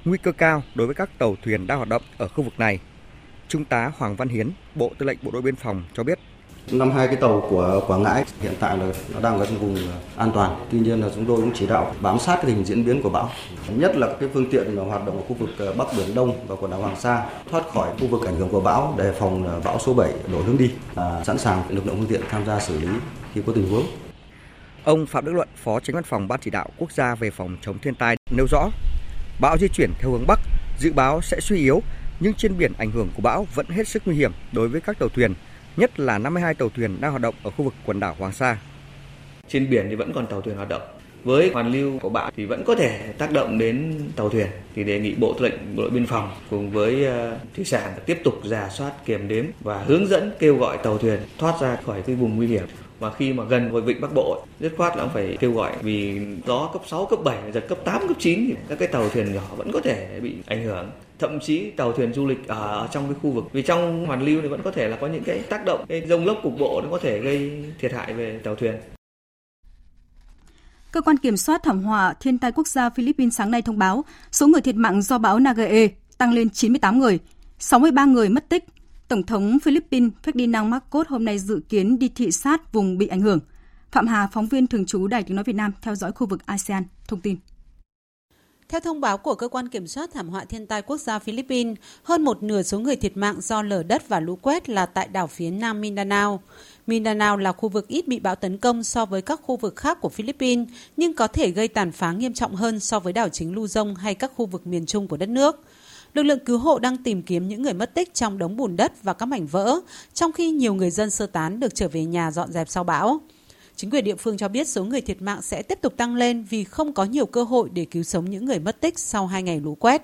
nguy cơ cao đối với các tàu thuyền đang hoạt động ở khu vực này. Trung tá Hoàng Văn Hiến, Bộ Tư lệnh Bộ đội Biên phòng cho biết Năm hai cái tàu của Quảng Ngãi hiện tại là nó đang ở trong vùng an toàn. Tuy nhiên là chúng tôi cũng chỉ đạo bám sát cái tình diễn biến của bão. Nhất là cái phương tiện hoạt động ở khu vực ờ, Bắc Biển Đông và quần đảo Hoàng Sa thoát khỏi khu vực ảnh hưởng của bão đề phòng bão số 7 đổi hướng đi, à, sẵn sàng lực lượng phương tiện tham gia xử lý khi có tình huống. Ông Phạm Đức Luận, Phó Tránh Văn phòng Ban Chỉ đạo Quốc gia về phòng chống thiên tai nêu rõ, bão di chuyển theo hướng Bắc, dự báo sẽ suy yếu, nhưng trên biển ảnh hưởng của bão vẫn hết sức nguy hiểm đối với các tàu thuyền, nhất là 52 tàu thuyền đang hoạt động ở khu vực quần đảo Hoàng Sa. Trên biển thì vẫn còn tàu thuyền hoạt động. Với hoàn lưu của bão thì vẫn có thể tác động đến tàu thuyền thì đề nghị Bộ Tư lệnh Bộ đội Biên phòng cùng với ờ, thủy sản tiếp tục giả soát kiểm đếm và hướng dẫn kêu gọi tàu thuyền thoát ra khỏi cái vùng nguy hiểm mà khi mà gần với vịnh Bắc Bộ dứt khoát là ông phải kêu gọi vì gió cấp 6, cấp 7, giật cấp 8, cấp 9 thì các cái tàu thuyền nhỏ vẫn có thể bị ảnh hưởng thậm chí tàu thuyền du lịch ở trong cái khu vực vì trong hoàn lưu thì vẫn có thể là có những cái tác động cái rông lốc cục bộ nó có thể gây thiệt hại về tàu thuyền Cơ quan kiểm soát thảm họa thiên tai quốc gia Philippines sáng nay thông báo số người thiệt mạng do bão Nagae tăng lên 98 người, 63 người mất tích. Tổng thống Philippines Ferdinand Marcos hôm nay dự kiến đi thị sát vùng bị ảnh hưởng. Phạm Hà, phóng viên thường trú Đài tiếng nói Việt Nam theo dõi khu vực ASEAN, thông tin. Theo thông báo của Cơ quan Kiểm soát Thảm họa Thiên tai Quốc gia Philippines, hơn một nửa số người thiệt mạng do lở đất và lũ quét là tại đảo phía nam Mindanao. Mindanao là khu vực ít bị bão tấn công so với các khu vực khác của Philippines, nhưng có thể gây tàn phá nghiêm trọng hơn so với đảo chính Luzon hay các khu vực miền trung của đất nước. Lực lượng cứu hộ đang tìm kiếm những người mất tích trong đống bùn đất và các mảnh vỡ, trong khi nhiều người dân sơ tán được trở về nhà dọn dẹp sau bão. Chính quyền địa phương cho biết số người thiệt mạng sẽ tiếp tục tăng lên vì không có nhiều cơ hội để cứu sống những người mất tích sau hai ngày lũ quét.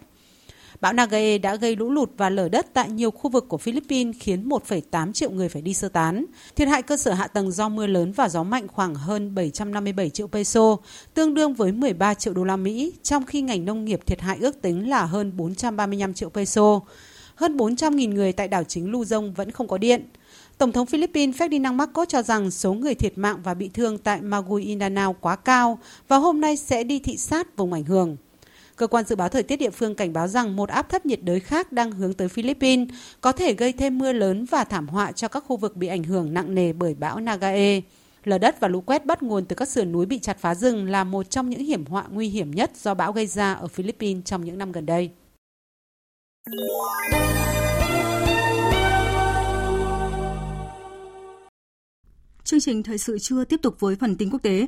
Bão Nagae đã gây lũ lụt và lở đất tại nhiều khu vực của Philippines khiến 1,8 triệu người phải đi sơ tán. Thiệt hại cơ sở hạ tầng do mưa lớn và gió mạnh khoảng hơn 757 triệu peso, tương đương với 13 triệu đô la Mỹ, trong khi ngành nông nghiệp thiệt hại ước tính là hơn 435 triệu peso. Hơn 400.000 người tại đảo chính Luzon vẫn không có điện. Tổng thống Philippines Ferdinand Marcos cho rằng số người thiệt mạng và bị thương tại Maguindanao quá cao và hôm nay sẽ đi thị sát vùng ảnh hưởng. Cơ quan dự báo thời tiết địa phương cảnh báo rằng một áp thấp nhiệt đới khác đang hướng tới Philippines, có thể gây thêm mưa lớn và thảm họa cho các khu vực bị ảnh hưởng nặng nề bởi bão Nagae. Lở đất và lũ quét bắt nguồn từ các sườn núi bị chặt phá rừng là một trong những hiểm họa nguy hiểm nhất do bão gây ra ở Philippines trong những năm gần đây. Chương trình thời sự trưa tiếp tục với phần tin quốc tế.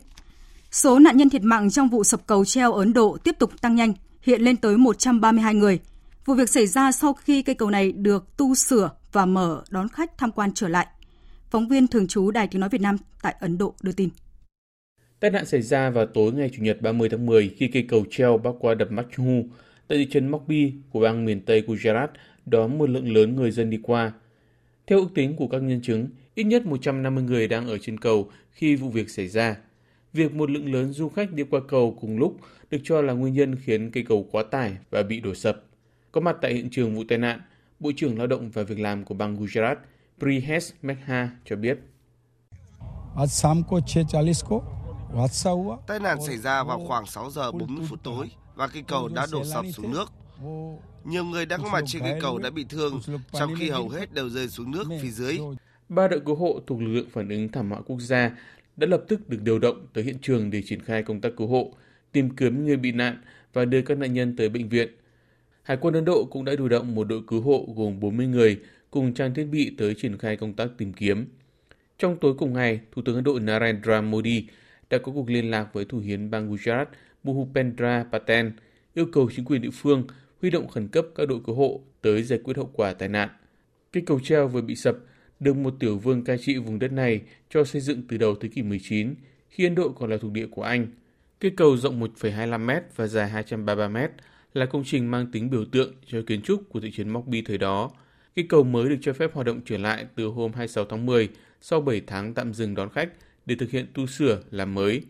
Số nạn nhân thiệt mạng trong vụ sập cầu treo ở Ấn Độ tiếp tục tăng nhanh, hiện lên tới 132 người. Vụ việc xảy ra sau khi cây cầu này được tu sửa và mở đón khách tham quan trở lại. Phóng viên thường trú Đài Tiếng Nói Việt Nam tại Ấn Độ đưa tin. Tai nạn xảy ra vào tối ngày Chủ nhật 30 tháng 10 khi cây cầu treo bắc qua đập Machu tại thị trấn Mokbi của bang miền Tây Gujarat đón một lượng lớn người dân đi qua. Theo ước tính của các nhân chứng, ít nhất 150 người đang ở trên cầu khi vụ việc xảy ra. Việc một lượng lớn du khách đi qua cầu cùng lúc được cho là nguyên nhân khiến cây cầu quá tải và bị đổ sập. Có mặt tại hiện trường vụ tai nạn, Bộ trưởng Lao động và Việc làm của bang Gujarat, Prihesh Mekha cho biết. Tai nạn xảy ra vào khoảng 6 giờ 40 phút tối và cây cầu đã đổ sập xuống nước. Nhiều người đang có mặt trên cây cầu đã bị thương, trong khi hầu hết đều rơi xuống nước phía dưới. Ba đội cứu hộ thuộc lực lượng phản ứng thảm họa quốc gia đã lập tức được điều động tới hiện trường để triển khai công tác cứu hộ, tìm kiếm người bị nạn và đưa các nạn nhân tới bệnh viện. Hải quân Ấn Độ cũng đã điều động một đội cứu hộ gồm 40 người cùng trang thiết bị tới triển khai công tác tìm kiếm. Trong tối cùng ngày, Thủ tướng Ấn Độ Narendra Modi đã có cuộc liên lạc với thủ hiến bang Gujarat Bhupendra Patel yêu cầu chính quyền địa phương huy động khẩn cấp các đội cứu hộ tới giải quyết hậu quả tai nạn. Cây cầu treo vừa bị sập được một tiểu vương cai trị vùng đất này cho xây dựng từ đầu thế kỷ 19 khi Ấn Độ còn là thuộc địa của Anh. Cây cầu rộng 1,25 m và dài 233 m là công trình mang tính biểu tượng cho kiến trúc của thị trấn Mockby thời đó. Cây cầu mới được cho phép hoạt động trở lại từ hôm 26 tháng 10 sau 7 tháng tạm dừng đón khách để thực hiện tu sửa, làm mới.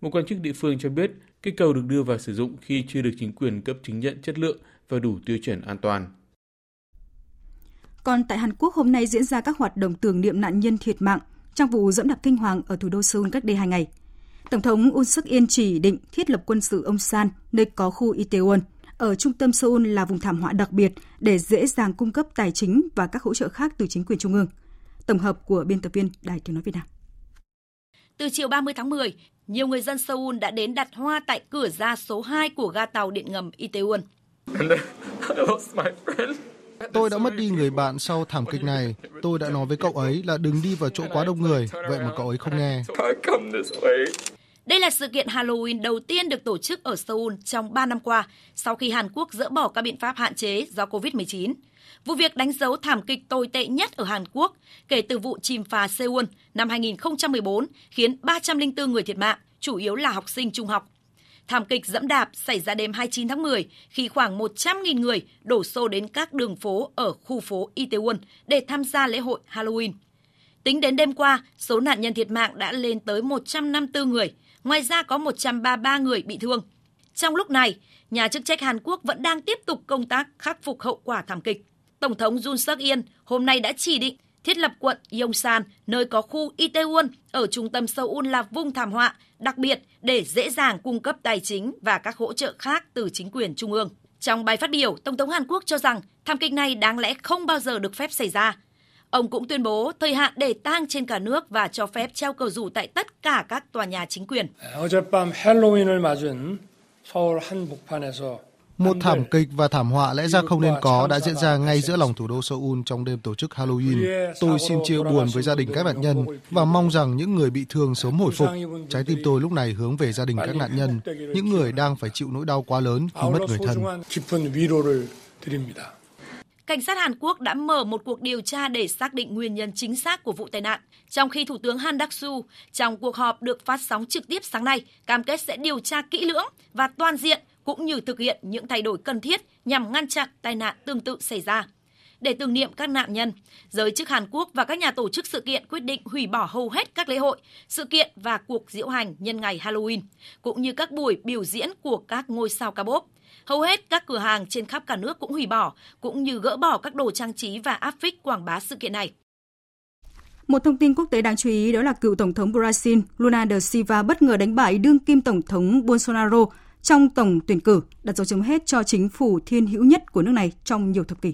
Một quan chức địa phương cho biết cây cầu được đưa vào sử dụng khi chưa được chính quyền cấp chứng nhận chất lượng và đủ tiêu chuẩn an toàn. Còn tại Hàn Quốc hôm nay diễn ra các hoạt động tưởng niệm nạn nhân thiệt mạng trong vụ dẫm đạp kinh hoàng ở thủ đô Seoul cách đây hai ngày. Tổng thống Yoon suk yeol chỉ định thiết lập quân sự ông San nơi có khu Itaewon ở trung tâm Seoul là vùng thảm họa đặc biệt để dễ dàng cung cấp tài chính và các hỗ trợ khác từ chính quyền trung ương. Tổng hợp của biên tập viên Đài Tiếng nói Việt Nam. Từ chiều 30 tháng 10, nhiều người dân Seoul đã đến đặt hoa tại cửa ra số 2 của ga tàu điện ngầm Itaewon. Tôi đã mất đi người bạn sau thảm kịch này. Tôi đã nói với cậu ấy là đừng đi vào chỗ quá đông người, vậy mà cậu ấy không nghe. Đây là sự kiện Halloween đầu tiên được tổ chức ở Seoul trong 3 năm qua, sau khi Hàn Quốc dỡ bỏ các biện pháp hạn chế do COVID-19. Vụ việc đánh dấu thảm kịch tồi tệ nhất ở Hàn Quốc kể từ vụ chìm phà Seoul năm 2014 khiến 304 người thiệt mạng, chủ yếu là học sinh trung học. Thảm kịch dẫm đạp xảy ra đêm 29 tháng 10 khi khoảng 100.000 người đổ xô đến các đường phố ở khu phố Itaewon để tham gia lễ hội Halloween. Tính đến đêm qua, số nạn nhân thiệt mạng đã lên tới 154 người, ngoài ra có 133 người bị thương. Trong lúc này, nhà chức trách Hàn Quốc vẫn đang tiếp tục công tác khắc phục hậu quả thảm kịch. Tổng thống Jun suk yeol hôm nay đã chỉ định thiết lập quận Yongsan, nơi có khu Itaewon ở trung tâm Seoul là vùng thảm họa, đặc biệt để dễ dàng cung cấp tài chính và các hỗ trợ khác từ chính quyền trung ương. Trong bài phát biểu, Tổng thống Hàn Quốc cho rằng thảm kịch này đáng lẽ không bao giờ được phép xảy ra. Ông cũng tuyên bố thời hạn để tang trên cả nước và cho phép treo cờ rủ tại tất cả các tòa nhà chính quyền. Một thảm kịch và thảm họa lẽ ra không nên có đã diễn ra ngay giữa lòng thủ đô Seoul trong đêm tổ chức Halloween. Tôi xin chia buồn với gia đình các nạn nhân và mong rằng những người bị thương sớm hồi phục. Trái tim tôi lúc này hướng về gia đình các nạn nhân, những người đang phải chịu nỗi đau quá lớn khi mất người thân. Cảnh sát Hàn Quốc đã mở một cuộc điều tra để xác định nguyên nhân chính xác của vụ tai nạn, trong khi Thủ tướng Han Đắc-su trong cuộc họp được phát sóng trực tiếp sáng nay cam kết sẽ điều tra kỹ lưỡng và toàn diện cũng như thực hiện những thay đổi cần thiết nhằm ngăn chặn tai nạn tương tự xảy ra. Để tưởng niệm các nạn nhân, giới chức Hàn Quốc và các nhà tổ chức sự kiện quyết định hủy bỏ hầu hết các lễ hội, sự kiện và cuộc diễu hành nhân ngày Halloween, cũng như các buổi biểu diễn của các ngôi sao ca bốp. Hầu hết các cửa hàng trên khắp cả nước cũng hủy bỏ, cũng như gỡ bỏ các đồ trang trí và áp phích quảng bá sự kiện này. Một thông tin quốc tế đáng chú ý đó là cựu Tổng thống Brazil Lula da Silva bất ngờ đánh bại đương kim Tổng thống Bolsonaro trong tổng tuyển cử, đặt dấu chấm hết cho chính phủ thiên hữu nhất của nước này trong nhiều thập kỷ.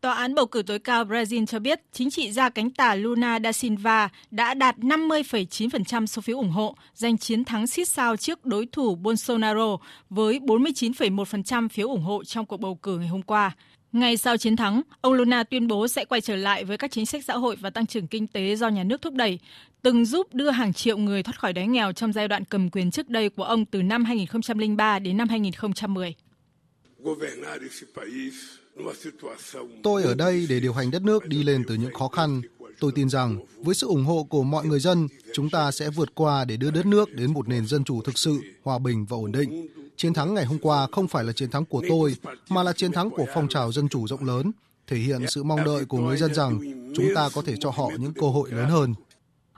Tòa án bầu cử tối cao Brazil cho biết chính trị gia cánh tả Luna da Silva đã đạt 50,9% số phiếu ủng hộ, giành chiến thắng xít sao trước đối thủ Bolsonaro với 49,1% phiếu ủng hộ trong cuộc bầu cử ngày hôm qua. Ngay sau chiến thắng, ông Luna tuyên bố sẽ quay trở lại với các chính sách xã hội và tăng trưởng kinh tế do nhà nước thúc đẩy, từng giúp đưa hàng triệu người thoát khỏi đói nghèo trong giai đoạn cầm quyền trước đây của ông từ năm 2003 đến năm 2010. Tôi ở đây để điều hành đất nước đi lên từ những khó khăn. Tôi tin rằng với sự ủng hộ của mọi người dân, chúng ta sẽ vượt qua để đưa đất nước đến một nền dân chủ thực sự, hòa bình và ổn định. Chiến thắng ngày hôm qua không phải là chiến thắng của tôi, mà là chiến thắng của phong trào dân chủ rộng lớn, thể hiện sự mong đợi của người dân rằng chúng ta có thể cho họ những cơ hội lớn hơn.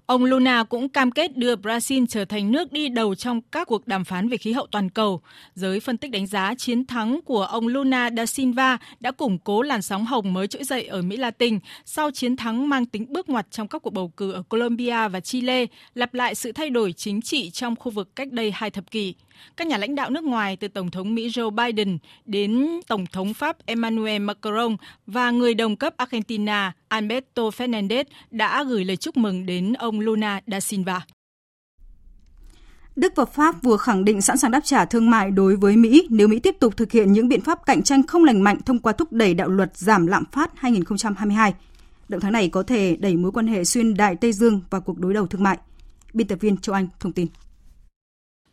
Ông Luna cũng cam kết đưa Brazil trở thành nước đi đầu trong các cuộc đàm phán về khí hậu toàn cầu. Giới phân tích đánh giá chiến thắng của ông Luna da Silva đã củng cố làn sóng hồng mới trỗi dậy ở Mỹ Latin sau chiến thắng mang tính bước ngoặt trong các cuộc bầu cử ở Colombia và Chile, lặp lại sự thay đổi chính trị trong khu vực cách đây hai thập kỷ. Các nhà lãnh đạo nước ngoài từ Tổng thống Mỹ Joe Biden đến Tổng thống Pháp Emmanuel Macron và người đồng cấp Argentina Alberto Fernandez đã gửi lời chúc mừng đến ông Luna da Silva. Đức và Pháp vừa khẳng định sẵn sàng đáp trả thương mại đối với Mỹ nếu Mỹ tiếp tục thực hiện những biện pháp cạnh tranh không lành mạnh thông qua thúc đẩy đạo luật giảm lạm phát 2022. Động thái này có thể đẩy mối quan hệ xuyên Đại Tây Dương vào cuộc đối đầu thương mại. Biên tập viên Châu Anh thông tin.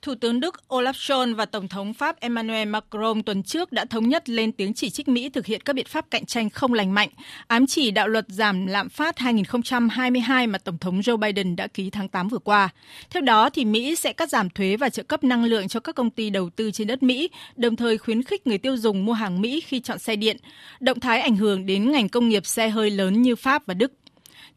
Thủ tướng Đức Olaf Scholz và Tổng thống Pháp Emmanuel Macron tuần trước đã thống nhất lên tiếng chỉ trích Mỹ thực hiện các biện pháp cạnh tranh không lành mạnh, ám chỉ đạo luật giảm lạm phát 2022 mà Tổng thống Joe Biden đã ký tháng 8 vừa qua. Theo đó, thì Mỹ sẽ cắt giảm thuế và trợ cấp năng lượng cho các công ty đầu tư trên đất Mỹ, đồng thời khuyến khích người tiêu dùng mua hàng Mỹ khi chọn xe điện. Động thái ảnh hưởng đến ngành công nghiệp xe hơi lớn như Pháp và Đức.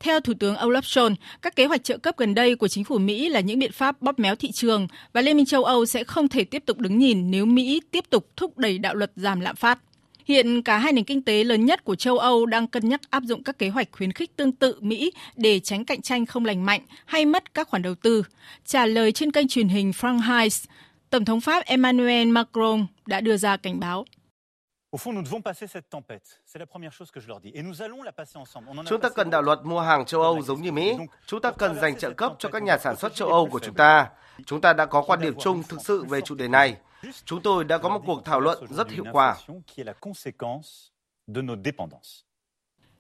Theo Thủ tướng Olaf Scholz, các kế hoạch trợ cấp gần đây của chính phủ Mỹ là những biện pháp bóp méo thị trường và Liên minh châu Âu sẽ không thể tiếp tục đứng nhìn nếu Mỹ tiếp tục thúc đẩy đạo luật giảm lạm phát. Hiện cả hai nền kinh tế lớn nhất của châu Âu đang cân nhắc áp dụng các kế hoạch khuyến khích tương tự Mỹ để tránh cạnh tranh không lành mạnh hay mất các khoản đầu tư. Trả lời trên kênh truyền hình Franchise, Tổng thống Pháp Emmanuel Macron đã đưa ra cảnh báo. Chúng ta cần đạo luật mua hàng châu Âu giống như Mỹ. Chúng ta cần dành trợ cấp cho các nhà sản xuất châu Âu của chúng ta. Chúng ta đã có quan điểm chung thực sự về chủ đề này. Chúng tôi đã có một cuộc thảo luận rất hiệu quả.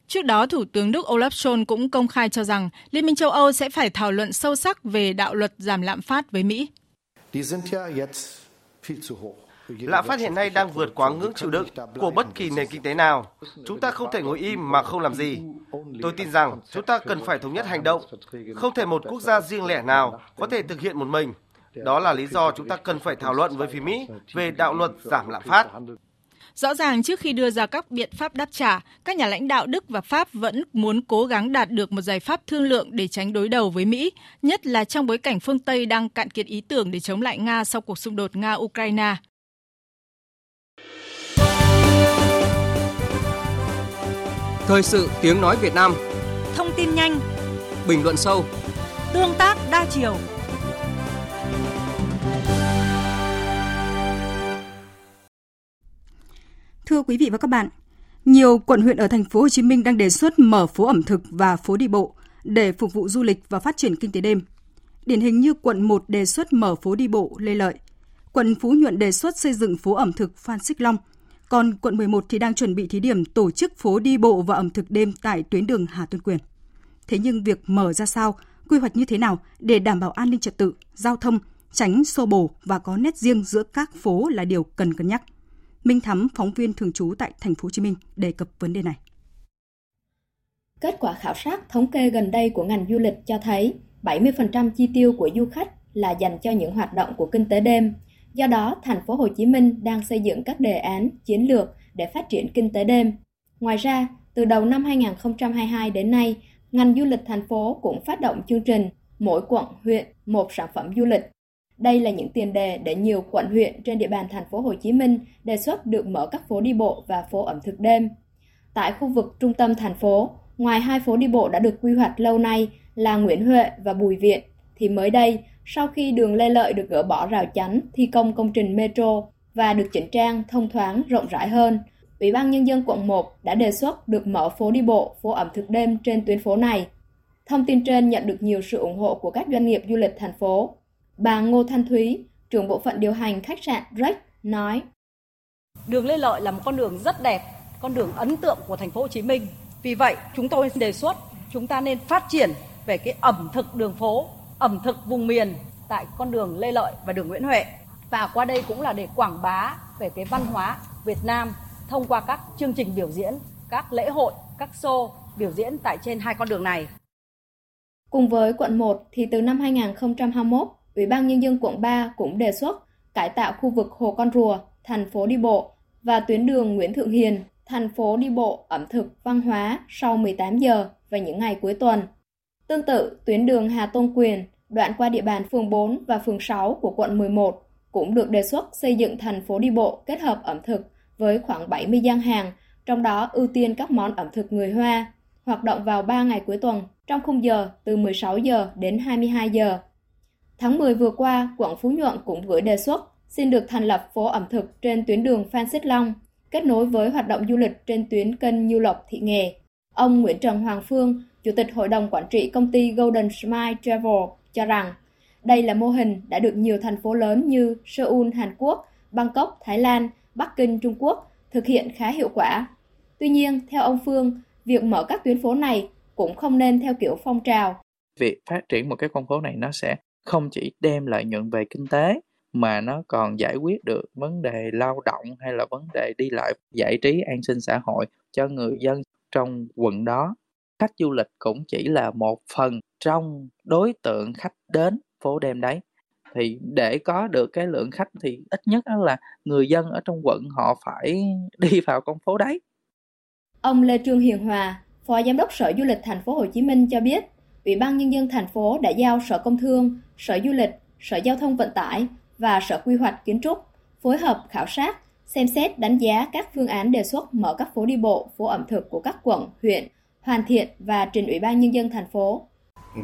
Trước đó, Thủ tướng Đức Olaf Scholz cũng công khai cho rằng Liên minh châu Âu sẽ phải thảo luận sâu sắc về đạo luật giảm lạm phát với Mỹ. Lạm phát hiện nay đang vượt quá ngưỡng chịu đựng của bất kỳ nền kinh tế nào. Chúng ta không thể ngồi im mà không làm gì. Tôi tin rằng chúng ta cần phải thống nhất hành động. Không thể một quốc gia riêng lẻ nào có thể thực hiện một mình. Đó là lý do chúng ta cần phải thảo luận với phía Mỹ về đạo luật giảm lạm phát. Rõ ràng trước khi đưa ra các biện pháp đáp trả, các nhà lãnh đạo Đức và Pháp vẫn muốn cố gắng đạt được một giải pháp thương lượng để tránh đối đầu với Mỹ, nhất là trong bối cảnh phương Tây đang cạn kiệt ý tưởng để chống lại Nga sau cuộc xung đột Nga-Ukraine. Thời sự tiếng nói Việt Nam. Thông tin nhanh. Bình luận sâu. Tương tác đa chiều. Thưa quý vị và các bạn, nhiều quận huyện ở thành phố Hồ Chí Minh đang đề xuất mở phố ẩm thực và phố đi bộ để phục vụ du lịch và phát triển kinh tế đêm. Điển hình như quận 1 đề xuất mở phố đi bộ Lê Lợi, quận Phú Nhuận đề xuất xây dựng phố ẩm thực Phan Xích Long, còn quận 11 thì đang chuẩn bị thí điểm tổ chức phố đi bộ và ẩm thực đêm tại tuyến đường Hà Tôn Quyền. Thế nhưng việc mở ra sao, quy hoạch như thế nào để đảm bảo an ninh trật tự, giao thông, tránh xô bồ và có nét riêng giữa các phố là điều cần cân nhắc. Minh Thắm, phóng viên thường trú tại thành phố Hồ Chí Minh đề cập vấn đề này. Kết quả khảo sát thống kê gần đây của ngành du lịch cho thấy 70% chi tiêu của du khách là dành cho những hoạt động của kinh tế đêm. Do đó, thành phố Hồ Chí Minh đang xây dựng các đề án, chiến lược để phát triển kinh tế đêm. Ngoài ra, từ đầu năm 2022 đến nay, ngành du lịch thành phố cũng phát động chương trình mỗi quận huyện một sản phẩm du lịch đây là những tiền đề để nhiều quận huyện trên địa bàn thành phố Hồ Chí Minh đề xuất được mở các phố đi bộ và phố ẩm thực đêm. Tại khu vực trung tâm thành phố, ngoài hai phố đi bộ đã được quy hoạch lâu nay là Nguyễn Huệ và Bùi Viện, thì mới đây, sau khi đường Lê Lợi được gỡ bỏ rào chắn thi công công trình metro và được chỉnh trang thông thoáng rộng rãi hơn, Ủy ban Nhân dân quận 1 đã đề xuất được mở phố đi bộ, phố ẩm thực đêm trên tuyến phố này. Thông tin trên nhận được nhiều sự ủng hộ của các doanh nghiệp du lịch thành phố. Bà Ngô Thanh Thúy, trưởng bộ phận điều hành khách sạn Rex nói: Đường Lê Lợi là một con đường rất đẹp, con đường ấn tượng của thành phố Hồ Chí Minh. Vì vậy, chúng tôi đề xuất chúng ta nên phát triển về cái ẩm thực đường phố, ẩm thực vùng miền tại con đường Lê Lợi và đường Nguyễn Huệ. Và qua đây cũng là để quảng bá về cái văn hóa Việt Nam thông qua các chương trình biểu diễn, các lễ hội, các show biểu diễn tại trên hai con đường này. Cùng với quận 1 thì từ năm 2021, Ủy ban Nhân dân quận 3 cũng đề xuất cải tạo khu vực Hồ Con Rùa, thành phố đi bộ và tuyến đường Nguyễn Thượng Hiền, thành phố đi bộ ẩm thực văn hóa sau 18 giờ và những ngày cuối tuần. Tương tự, tuyến đường Hà Tôn Quyền, đoạn qua địa bàn phường 4 và phường 6 của quận 11 cũng được đề xuất xây dựng thành phố đi bộ kết hợp ẩm thực với khoảng 70 gian hàng, trong đó ưu tiên các món ẩm thực người Hoa, hoạt động vào 3 ngày cuối tuần trong khung giờ từ 16 giờ đến 22 giờ. Tháng 10 vừa qua, quận Phú Nhuận cũng gửi đề xuất xin được thành lập phố ẩm thực trên tuyến đường Phan Xích Long, kết nối với hoạt động du lịch trên tuyến kênh Nhiêu Lộc Thị Nghề. Ông Nguyễn Trần Hoàng Phương, Chủ tịch Hội đồng Quản trị công ty Golden Smile Travel cho rằng đây là mô hình đã được nhiều thành phố lớn như Seoul, Hàn Quốc, Bangkok, Thái Lan, Bắc Kinh, Trung Quốc thực hiện khá hiệu quả. Tuy nhiên, theo ông Phương, Việc mở các tuyến phố này cũng không nên theo kiểu phong trào. Việc phát triển một cái con phố này nó sẽ không chỉ đem lợi nhuận về kinh tế mà nó còn giải quyết được vấn đề lao động hay là vấn đề đi lại giải trí an sinh xã hội cho người dân trong quận đó khách du lịch cũng chỉ là một phần trong đối tượng khách đến phố đêm đấy thì để có được cái lượng khách thì ít nhất là người dân ở trong quận họ phải đi vào con phố đấy. Ông Lê Trương Hiền Hòa, Phó Giám đốc Sở Du lịch Thành phố Hồ Chí Minh cho biết, Ủy ban nhân dân thành phố đã giao Sở Công Thương, Sở Du lịch, Sở Giao thông Vận tải và Sở Quy hoạch Kiến trúc phối hợp khảo sát, xem xét đánh giá các phương án đề xuất mở các phố đi bộ, phố ẩm thực của các quận, huyện, hoàn thiện và trình Ủy ban nhân dân thành phố.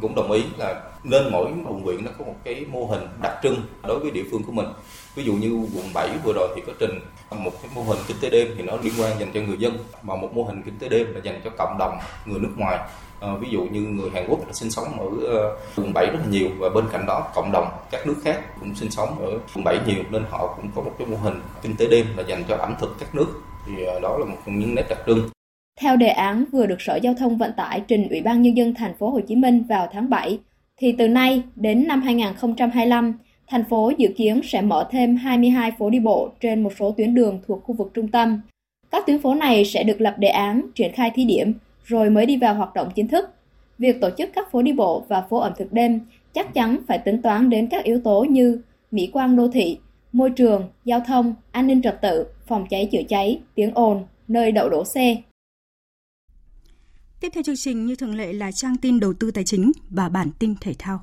Cũng đồng ý là nên mỗi quận huyện nó có một cái mô hình đặc trưng đối với địa phương của mình. Ví dụ như quận 7 vừa rồi thì có trình một cái mô hình kinh tế đêm thì nó liên quan dành cho người dân, mà một mô hình kinh tế đêm là dành cho cộng đồng người nước ngoài À, ví dụ như người Hàn Quốc sinh sống ở ờ, quận 7 rất là nhiều và bên cạnh đó cộng đồng các nước khác cũng sinh sống ở quận 7 nhiều nên họ cũng có một cái mô hình kinh tế đêm là dành cho ẩm thực các nước thì ờ, đó là một trong những nét đặc trưng. Theo đề án vừa được Sở Giao thông Vận tải trình Ủy ban nhân dân thành phố Hồ Chí Minh vào tháng 7 thì từ nay đến năm 2025 thành phố dự kiến sẽ mở thêm 22 phố đi bộ trên một số tuyến đường thuộc khu vực trung tâm. Các tuyến phố này sẽ được lập đề án triển khai thí điểm rồi mới đi vào hoạt động chính thức. Việc tổ chức các phố đi bộ và phố ẩm thực đêm chắc chắn phải tính toán đến các yếu tố như mỹ quan đô thị, môi trường, giao thông, an ninh trật tự, phòng cháy chữa cháy, tiếng ồn, nơi đậu đổ xe. Tiếp theo chương trình như thường lệ là trang tin đầu tư tài chính và bản tin thể thao.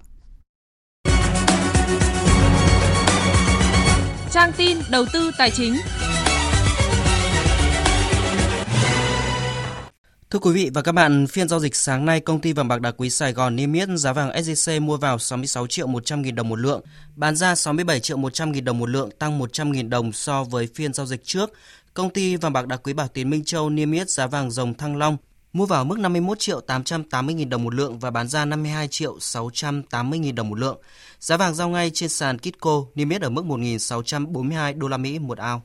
Trang tin đầu tư tài chính. Thưa quý vị và các bạn, phiên giao dịch sáng nay, công ty vàng bạc đá quý Sài Gòn niêm yết giá vàng SJC mua vào 66 triệu 100 nghìn đồng một lượng, bán ra 67 triệu 100 nghìn đồng một lượng, tăng 100 nghìn đồng so với phiên giao dịch trước. Công ty vàng bạc đá quý Bảo Tín Minh Châu niêm yết giá vàng dòng Thăng Long mua vào mức 51 triệu 880 nghìn đồng một lượng và bán ra 52 triệu 680 nghìn đồng một lượng. Giá vàng giao ngay trên sàn Kitco niêm yết ở mức 1.642 đô la Mỹ một ao.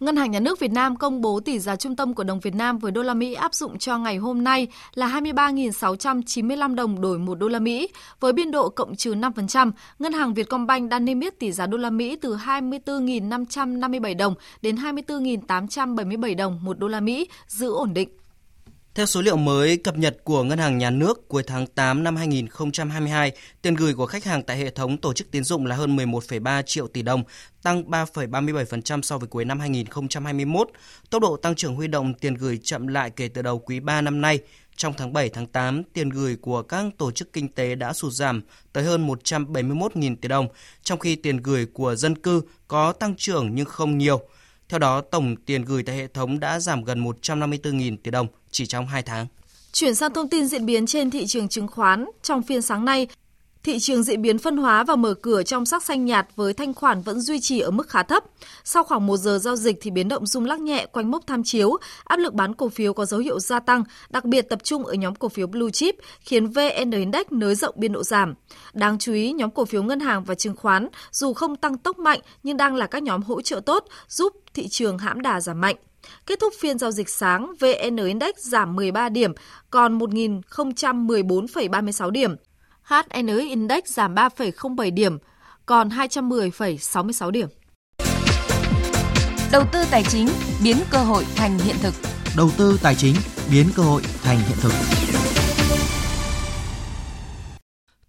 Ngân hàng Nhà nước Việt Nam công bố tỷ giá trung tâm của đồng Việt Nam với đô la Mỹ áp dụng cho ngày hôm nay là 23.695 đồng đổi 1 đô la Mỹ với biên độ cộng trừ 5%. Ngân hàng Vietcombank đang niêm yết tỷ giá đô la Mỹ từ 24.557 đồng đến 24.877 đồng 1 đô la Mỹ, giữ ổn định. Theo số liệu mới cập nhật của Ngân hàng Nhà nước cuối tháng 8 năm 2022, tiền gửi của khách hàng tại hệ thống tổ chức tín dụng là hơn 11,3 triệu tỷ đồng, tăng 3,37% so với cuối năm 2021. Tốc độ tăng trưởng huy động tiền gửi chậm lại kể từ đầu quý 3 năm nay. Trong tháng 7, tháng 8, tiền gửi của các tổ chức kinh tế đã sụt giảm tới hơn 171.000 tỷ đồng, trong khi tiền gửi của dân cư có tăng trưởng nhưng không nhiều. Theo đó, tổng tiền gửi tại hệ thống đã giảm gần 154.000 tỷ đồng chỉ trong 2 tháng. Chuyển sang thông tin diễn biến trên thị trường chứng khoán, trong phiên sáng nay, Thị trường diễn biến phân hóa và mở cửa trong sắc xanh nhạt với thanh khoản vẫn duy trì ở mức khá thấp. Sau khoảng một giờ giao dịch thì biến động rung lắc nhẹ quanh mốc tham chiếu, áp lực bán cổ phiếu có dấu hiệu gia tăng, đặc biệt tập trung ở nhóm cổ phiếu blue chip, khiến VN Index nới rộng biên độ giảm. Đáng chú ý, nhóm cổ phiếu ngân hàng và chứng khoán dù không tăng tốc mạnh nhưng đang là các nhóm hỗ trợ tốt giúp thị trường hãm đà giảm mạnh. Kết thúc phiên giao dịch sáng, VN Index giảm 13 điểm, còn 1.014,36 điểm. HNX Index giảm 3,07 điểm, còn 210,66 điểm. Đầu tư tài chính biến cơ hội thành hiện thực. Đầu tư tài chính biến cơ hội thành hiện thực.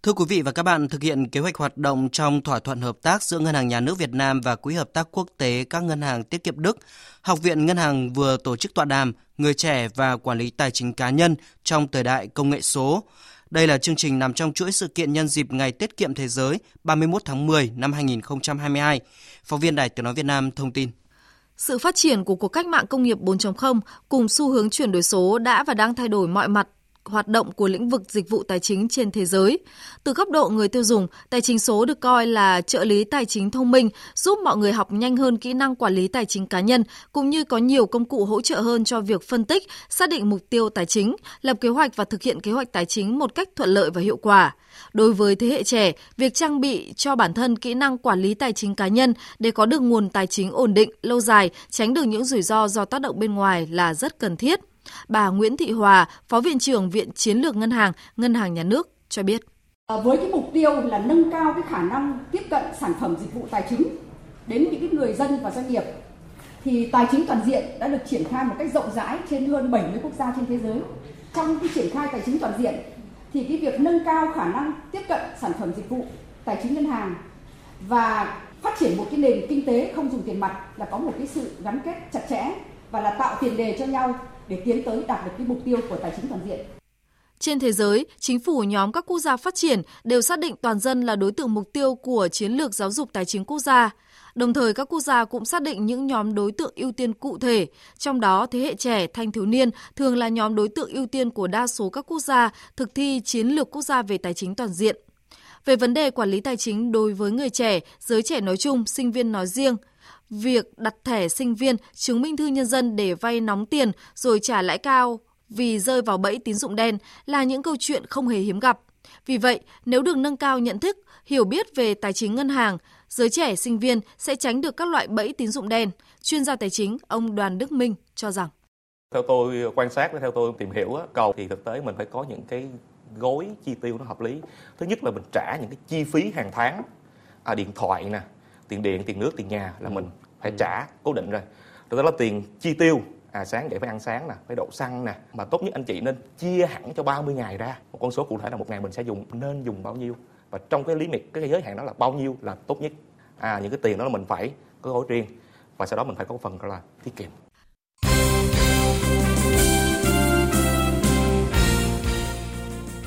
Thưa quý vị và các bạn, thực hiện kế hoạch hoạt động trong thỏa thuận hợp tác giữa Ngân hàng Nhà nước Việt Nam và Quỹ hợp tác quốc tế các ngân hàng tiết kiệm Đức, Học viện Ngân hàng vừa tổ chức tọa đàm Người trẻ và quản lý tài chính cá nhân trong thời đại công nghệ số. Đây là chương trình nằm trong chuỗi sự kiện nhân dịp Ngày Tiết kiệm Thế giới 31 tháng 10 năm 2022. Phóng viên Đài Tiếng Nói Việt Nam thông tin. Sự phát triển của cuộc cách mạng công nghiệp 4.0 cùng xu hướng chuyển đổi số đã và đang thay đổi mọi mặt hoạt động của lĩnh vực dịch vụ tài chính trên thế giới. Từ góc độ người tiêu dùng, tài chính số được coi là trợ lý tài chính thông minh, giúp mọi người học nhanh hơn kỹ năng quản lý tài chính cá nhân, cũng như có nhiều công cụ hỗ trợ hơn cho việc phân tích, xác định mục tiêu tài chính, lập kế hoạch và thực hiện kế hoạch tài chính một cách thuận lợi và hiệu quả. Đối với thế hệ trẻ, việc trang bị cho bản thân kỹ năng quản lý tài chính cá nhân để có được nguồn tài chính ổn định, lâu dài, tránh được những rủi ro do tác động bên ngoài là rất cần thiết. Bà Nguyễn Thị Hòa, Phó Viện trưởng Viện Chiến lược Ngân hàng, Ngân hàng Nhà nước cho biết. Ờ, với cái mục tiêu là nâng cao cái khả năng tiếp cận sản phẩm dịch vụ tài chính đến những người dân và doanh nghiệp thì tài chính toàn diện đã được triển khai một cách rộng rãi trên hơn 70 quốc gia trên thế giới. Trong cái triển khai tài chính toàn diện thì cái việc nâng cao khả năng tiếp cận sản phẩm dịch vụ tài chính ngân hàng và phát triển một cái nền kinh tế không dùng tiền mặt là có một cái sự gắn kết chặt chẽ và là tạo tiền đề cho nhau để tiến tới đạt được cái mục tiêu của tài chính toàn diện. Trên thế giới, chính phủ nhóm các quốc gia phát triển đều xác định toàn dân là đối tượng mục tiêu của chiến lược giáo dục tài chính quốc gia. Đồng thời các quốc gia cũng xác định những nhóm đối tượng ưu tiên cụ thể, trong đó thế hệ trẻ, thanh thiếu niên thường là nhóm đối tượng ưu tiên của đa số các quốc gia thực thi chiến lược quốc gia về tài chính toàn diện. Về vấn đề quản lý tài chính đối với người trẻ, giới trẻ nói chung, sinh viên nói riêng, việc đặt thẻ sinh viên, chứng minh thư nhân dân để vay nóng tiền rồi trả lãi cao vì rơi vào bẫy tín dụng đen là những câu chuyện không hề hiếm gặp. Vì vậy, nếu được nâng cao nhận thức, hiểu biết về tài chính ngân hàng, giới trẻ sinh viên sẽ tránh được các loại bẫy tín dụng đen. Chuyên gia tài chính ông Đoàn Đức Minh cho rằng theo tôi quan sát theo tôi tìm hiểu cầu thì thực tế mình phải có những cái gói chi tiêu nó hợp lý thứ nhất là mình trả những cái chi phí hàng tháng à, điện thoại nè tiền điện tiền nước tiền nhà là mình phải trả cố định rồi. Rồi đó là tiền chi tiêu. À, sáng dậy phải ăn sáng nè phải đổ xăng nè. Mà tốt nhất anh chị nên chia hẳn cho 30 ngày ra. Một con số cụ thể là một ngày mình sẽ dùng nên dùng bao nhiêu. Và trong cái lý miệt cái giới hạn đó là bao nhiêu là tốt nhất. À những cái tiền đó là mình phải có gói riêng. Và sau đó mình phải có phần gọi là tiết kiệm.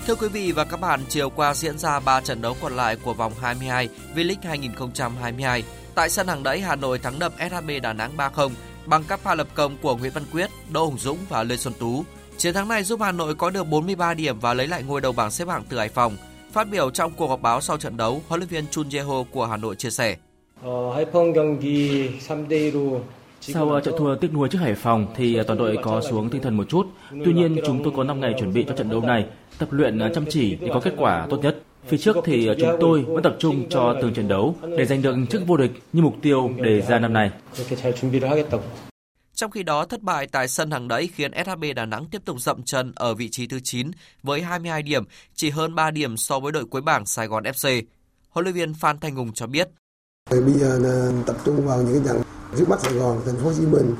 Thưa quý vị và các bạn, chiều qua diễn ra 3 trận đấu còn lại của vòng 22 V-League 2022. Tại sân hàng đẫy Hà Nội thắng đậm SHB Đà Nẵng 3-0 bằng các pha lập công của Nguyễn Văn Quyết, Đỗ Hùng Dũng và Lê Xuân Tú. Chiến thắng này giúp Hà Nội có được 43 điểm và lấy lại ngôi đầu bảng xếp hạng từ Hải Phòng. Phát biểu trong cuộc họp báo sau trận đấu, huấn luyện viên Chun Jae-ho của Hà Nội chia sẻ. Sau trận thua tiếc nuối trước Hải Phòng thì toàn đội có xuống tinh thần một chút. Tuy nhiên chúng tôi có 5 ngày chuẩn bị cho trận đấu này, tập luyện chăm chỉ để có kết quả tốt nhất. Phía trước thì chúng tôi vẫn tập trung cho từng trận đấu để giành được chức vô địch như mục tiêu đề ra năm nay. Trong khi đó, thất bại tại sân hàng đẫy khiến SHB Đà Nẵng tiếp tục dậm chân ở vị trí thứ 9 với 22 điểm, chỉ hơn 3 điểm so với đội cuối bảng Sài Gòn FC. Huấn luyện viên Phan Thanh Hùng cho biết. Bây giờ là tập trung vào những cái trận trước mắt Sài Gòn, thành phố Hồ Chí Minh,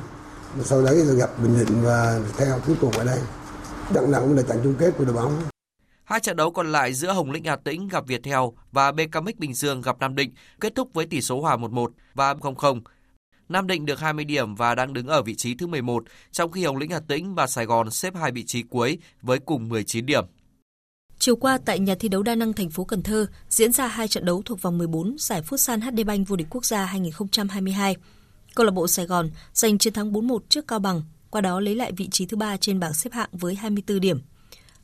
sau đấy là gặp Bình Định và theo cuối cùng ở đây. Đặng nặng là trận chung kết của đội bóng. Hai trận đấu còn lại giữa Hồng Lĩnh Hà Tĩnh gặp Viettel và BKMX Bình Dương gặp Nam Định kết thúc với tỷ số hòa 1-1 và 0-0. Nam Định được 20 điểm và đang đứng ở vị trí thứ 11, trong khi Hồng Lĩnh Hà Tĩnh và Sài Gòn xếp hai vị trí cuối với cùng 19 điểm. Chiều qua tại nhà thi đấu đa năng thành phố Cần Thơ diễn ra hai trận đấu thuộc vòng 14 giải Futsal HD Bank vô địch quốc gia 2022. Câu lạc bộ Sài Gòn giành chiến thắng 4-1 trước Cao Bằng, qua đó lấy lại vị trí thứ ba trên bảng xếp hạng với 24 điểm.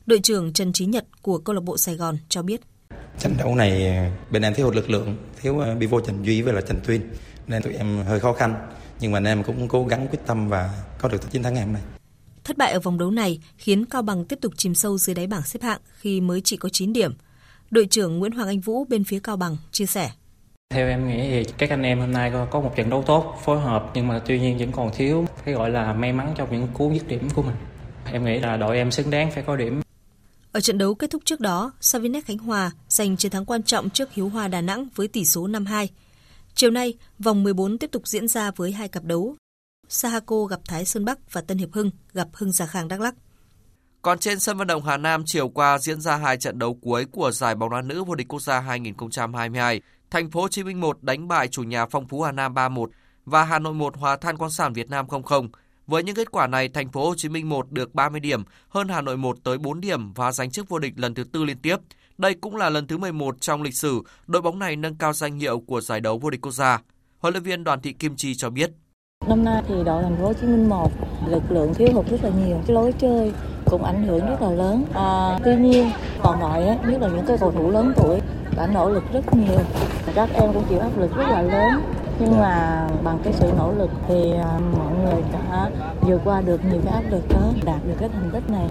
Đội trưởng Trần Trí Nhật của câu lạc bộ Sài Gòn cho biết. Trận đấu này bên em thiếu hụt lực lượng, thiếu ờ, Bivo Trần Duy với là Trần Tuyên nên tụi em hơi khó khăn nhưng mà anh em cũng cố gắng quyết tâm và có được chiến thắng ngày hôm nay. Thất bại ở vòng đấu này khiến Cao Bằng tiếp tục chìm sâu dưới đáy bảng xếp hạng khi mới chỉ có 9 điểm. Đội trưởng Nguyễn Hoàng Anh Vũ bên phía Cao Bằng chia sẻ. Theo em nghĩ thì các anh em hôm nay có một trận đấu tốt, phối hợp nhưng mà tuy nhiên vẫn còn thiếu cái gọi là may mắn trong những cú dứt điểm của mình. Em nghĩ là đội em xứng đáng phải có điểm. Ở trận đấu kết thúc trước đó, Savinex Khánh Hòa giành chiến thắng quan trọng trước Hiếu Hòa Đà Nẵng với tỷ số 5-2. Chiều nay, vòng 14 tiếp tục diễn ra với hai cặp đấu. Sahako gặp Thái Sơn Bắc và Tân Hiệp Hưng gặp Hưng Gia Khang Đắk Lắk. Còn trên sân vận động Hà Nam chiều qua diễn ra hai trận đấu cuối của giải bóng đá nữ vô địch quốc gia 2022. Thành phố Hồ Chí Minh 1 đánh bại chủ nhà Phong Phú Hà Nam 3-1 và Hà Nội 1 hòa Than Quang Sản Việt Nam 0-0. Với những kết quả này, Thành phố Hồ Chí Minh 1 được 30 điểm, hơn Hà Nội 1 tới 4 điểm và giành chức vô địch lần thứ tư liên tiếp. Đây cũng là lần thứ 11 trong lịch sử đội bóng này nâng cao danh hiệu của giải đấu vô địch quốc gia. Huấn luyện viên Đoàn Thị Kim Chi cho biết. Năm nay thì đội Thành phố Hồ Chí Minh 1 lực lượng thiếu hụt rất là nhiều, cái lối chơi cũng ảnh hưởng rất là lớn. À, tuy nhiên còn lại á, nhất là những cái cầu thủ lớn tuổi đã nỗ lực rất nhiều. Các em cũng chịu áp lực rất là lớn nhưng mà bằng cái sự nỗ lực thì à, mọi người đã vượt qua được nhiều cái áp lực đó, đạt được cái thành tích này.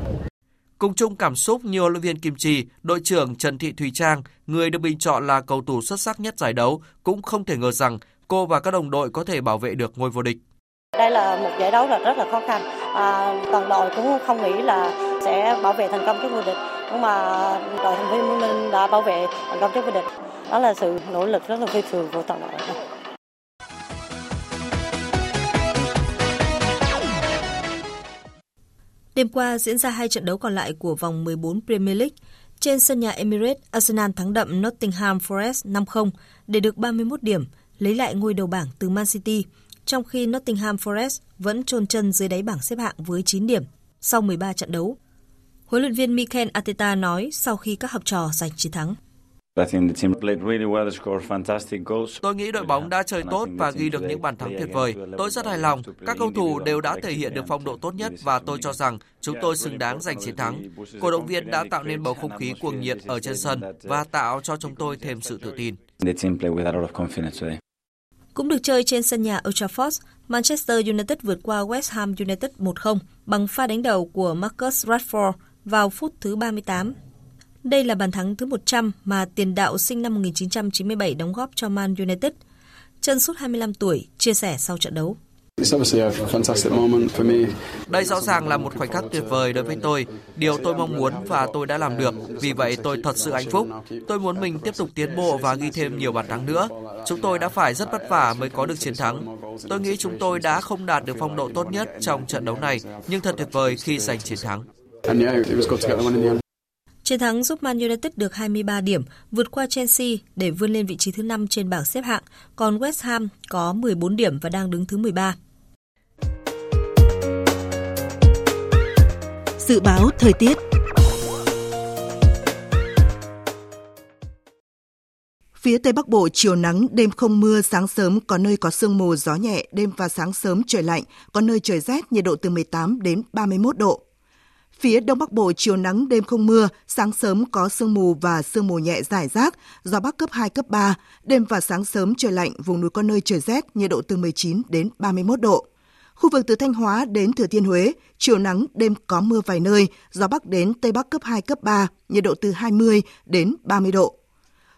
Cùng chung cảm xúc như huấn luyện viên Kim Chi, đội trưởng Trần Thị Thùy Trang, người được bình chọn là cầu thủ xuất sắc nhất giải đấu, cũng không thể ngờ rằng cô và các đồng đội có thể bảo vệ được ngôi vô địch. Đây là một giải đấu là rất là khó khăn. À, toàn đội cũng không nghĩ là sẽ bảo vệ thành công trước vô địch. Nhưng mà đội thành Chí Minh đã bảo vệ thành công trước vô địch. Đó là sự nỗ lực rất là phi thường của toàn đội Đêm qua diễn ra hai trận đấu còn lại của vòng 14 Premier League. Trên sân nhà Emirates, Arsenal thắng đậm Nottingham Forest 5-0 để được 31 điểm, lấy lại ngôi đầu bảng từ Man City, trong khi Nottingham Forest vẫn chôn chân dưới đáy bảng xếp hạng với 9 điểm sau 13 trận đấu. Huấn luyện viên Mikel Arteta nói sau khi các học trò giành chiến thắng. Tôi nghĩ đội bóng đã chơi tốt và ghi được những bàn thắng tuyệt vời. Tôi rất hài lòng. Các cầu thủ đều đã thể hiện được phong độ tốt nhất và tôi cho rằng chúng tôi xứng đáng giành chiến thắng. Cổ động viên đã tạo nên bầu không khí cuồng nhiệt ở trên sân và tạo cho chúng tôi thêm sự tự tin. Cũng được chơi trên sân nhà Old Trafford, Manchester United vượt qua West Ham United 1-0 bằng pha đánh đầu của Marcus Rashford vào phút thứ 38 đây là bàn thắng thứ 100 mà tiền đạo sinh năm 1997 đóng góp cho Man United. Chân sút 25 tuổi chia sẻ sau trận đấu. Đây rõ ràng là một khoảnh khắc tuyệt vời đối với tôi, điều tôi mong muốn và tôi đã làm được, vì vậy tôi thật sự hạnh phúc. Tôi muốn mình tiếp tục tiến bộ và ghi thêm nhiều bàn thắng nữa. Chúng tôi đã phải rất vất vả mới có được chiến thắng. Tôi nghĩ chúng tôi đã không đạt được phong độ tốt nhất trong trận đấu này, nhưng thật tuyệt vời khi giành chiến thắng. Chiến thắng giúp Man United được 23 điểm, vượt qua Chelsea để vươn lên vị trí thứ 5 trên bảng xếp hạng, còn West Ham có 14 điểm và đang đứng thứ 13. Dự báo thời tiết Phía Tây Bắc Bộ chiều nắng, đêm không mưa, sáng sớm có nơi có sương mù, gió nhẹ, đêm và sáng sớm trời lạnh, có nơi trời rét, nhiệt độ từ 18 đến 31 độ. Phía Đông Bắc Bộ chiều nắng đêm không mưa, sáng sớm có sương mù và sương mù nhẹ rải rác, gió Bắc cấp 2, cấp 3, đêm và sáng sớm trời lạnh, vùng núi có nơi trời rét, nhiệt độ từ 19 đến 31 độ. Khu vực từ Thanh Hóa đến Thừa Thiên Huế, chiều nắng, đêm có mưa vài nơi, gió Bắc đến Tây Bắc cấp 2, cấp 3, nhiệt độ từ 20 đến 30 độ.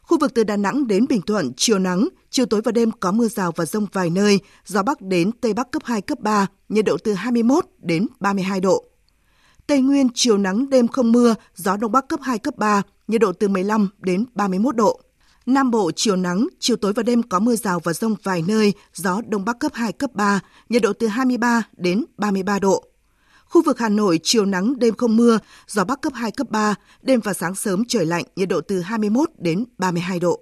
Khu vực từ Đà Nẵng đến Bình Thuận, chiều nắng, chiều tối và đêm có mưa rào và rông vài nơi, gió Bắc đến Tây Bắc cấp 2, cấp 3, nhiệt độ từ 21 đến 32 độ. Tây Nguyên chiều nắng đêm không mưa, gió đông bắc cấp 2 cấp 3, nhiệt độ từ 15 đến 31 độ. Nam Bộ chiều nắng, chiều tối và đêm có mưa rào và rông vài nơi, gió đông bắc cấp 2 cấp 3, nhiệt độ từ 23 đến 33 độ. Khu vực Hà Nội chiều nắng đêm không mưa, gió bắc cấp 2 cấp 3, đêm và sáng sớm trời lạnh, nhiệt độ từ 21 đến 32 độ.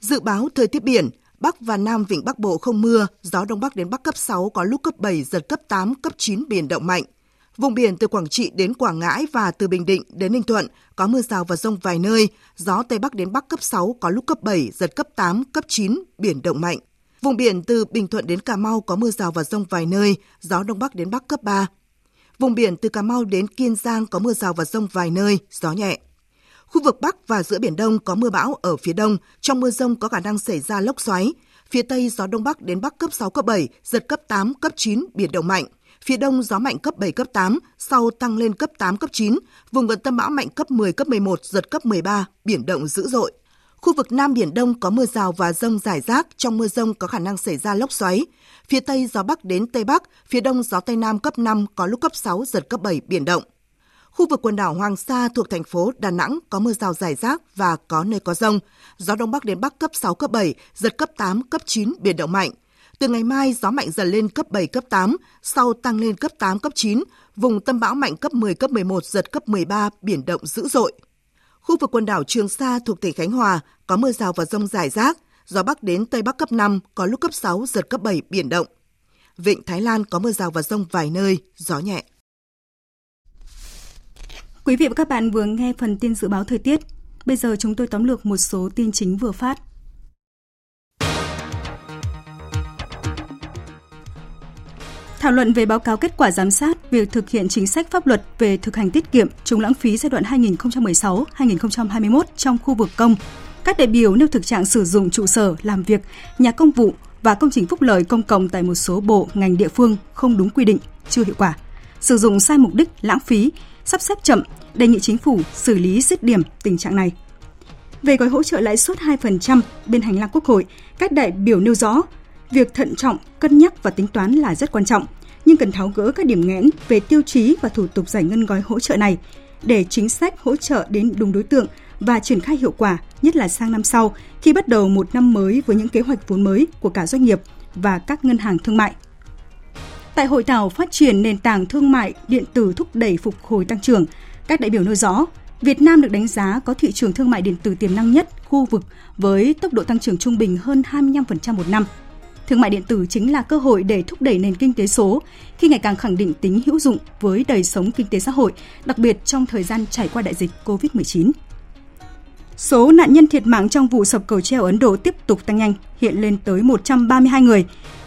Dự báo thời tiết biển, Bắc và Nam Vịnh Bắc Bộ không mưa, gió Đông Bắc đến Bắc cấp 6 có lúc cấp 7, giật cấp 8, cấp 9 biển động mạnh. Vùng biển từ Quảng Trị đến Quảng Ngãi và từ Bình Định đến Ninh Thuận có mưa rào và rông vài nơi, gió Tây Bắc đến Bắc cấp 6 có lúc cấp 7, giật cấp 8, cấp 9, biển động mạnh. Vùng biển từ Bình Thuận đến Cà Mau có mưa rào và rông vài nơi, gió Đông Bắc đến Bắc cấp 3. Vùng biển từ Cà Mau đến Kiên Giang có mưa rào và rông vài nơi, gió nhẹ. Khu vực Bắc và giữa Biển Đông có mưa bão ở phía Đông, trong mưa rông có khả năng xảy ra lốc xoáy. Phía Tây gió Đông Bắc đến Bắc cấp 6, cấp 7, giật cấp 8, cấp 9, biển động mạnh. Phía đông gió mạnh cấp 7, cấp 8, sau tăng lên cấp 8, cấp 9, vùng gần tâm bão mạnh cấp 10, cấp 11, giật cấp 13, biển động dữ dội. Khu vực Nam Biển Đông có mưa rào và rông rải rác, trong mưa rông có khả năng xảy ra lốc xoáy. Phía Tây gió Bắc đến Tây Bắc, phía Đông gió Tây Nam cấp 5, có lúc cấp 6, giật cấp 7, biển động. Khu vực quần đảo Hoàng Sa thuộc thành phố Đà Nẵng có mưa rào rải rác và có nơi có rông. Gió Đông Bắc đến Bắc cấp 6, cấp 7, giật cấp 8, cấp 9, biển động mạnh. Từ ngày mai, gió mạnh dần lên cấp 7, cấp 8, sau tăng lên cấp 8, cấp 9, vùng tâm bão mạnh cấp 10, cấp 11, giật cấp 13, biển động dữ dội. Khu vực quần đảo Trường Sa thuộc tỉnh Khánh Hòa có mưa rào và rông rải rác, gió Bắc đến Tây Bắc cấp 5, có lúc cấp 6, giật cấp 7, biển động. Vịnh Thái Lan có mưa rào và rông vài nơi, gió nhẹ. Quý vị và các bạn vừa nghe phần tin dự báo thời tiết. Bây giờ chúng tôi tóm lược một số tin chính vừa phát. Thảo luận về báo cáo kết quả giám sát việc thực hiện chính sách pháp luật về thực hành tiết kiệm chống lãng phí giai đoạn 2016-2021 trong khu vực công. Các đại biểu nêu thực trạng sử dụng trụ sở, làm việc, nhà công vụ và công trình phúc lợi công cộng tại một số bộ, ngành địa phương không đúng quy định, chưa hiệu quả. Sử dụng sai mục đích, lãng phí, sắp xếp chậm, đề nghị chính phủ xử lý dứt điểm tình trạng này. Về gói hỗ trợ lãi suất 2% bên hành lang Quốc hội, các đại biểu nêu rõ Việc thận trọng, cân nhắc và tính toán là rất quan trọng. nhưng cần tháo gỡ các điểm nghẽn về tiêu chí và thủ tục giải ngân gói hỗ trợ này để chính sách hỗ trợ đến đúng đối tượng và triển khai hiệu quả, nhất là sang năm sau khi bắt đầu một năm mới với những kế hoạch vốn mới của cả doanh nghiệp và các ngân hàng thương mại. Tại hội thảo phát triển nền tảng thương mại điện tử thúc đẩy phục hồi tăng trưởng, các đại biểu nêu rõ, Việt Nam được đánh giá có thị trường thương mại điện tử tiềm năng nhất khu vực với tốc độ tăng trưởng trung bình hơn 25% một năm. Thương mại điện tử chính là cơ hội để thúc đẩy nền kinh tế số khi ngày càng khẳng định tính hữu dụng với đời sống kinh tế xã hội, đặc biệt trong thời gian trải qua đại dịch COVID-19. Số nạn nhân thiệt mạng trong vụ sập cầu treo Ấn Độ tiếp tục tăng nhanh, hiện lên tới 132 người.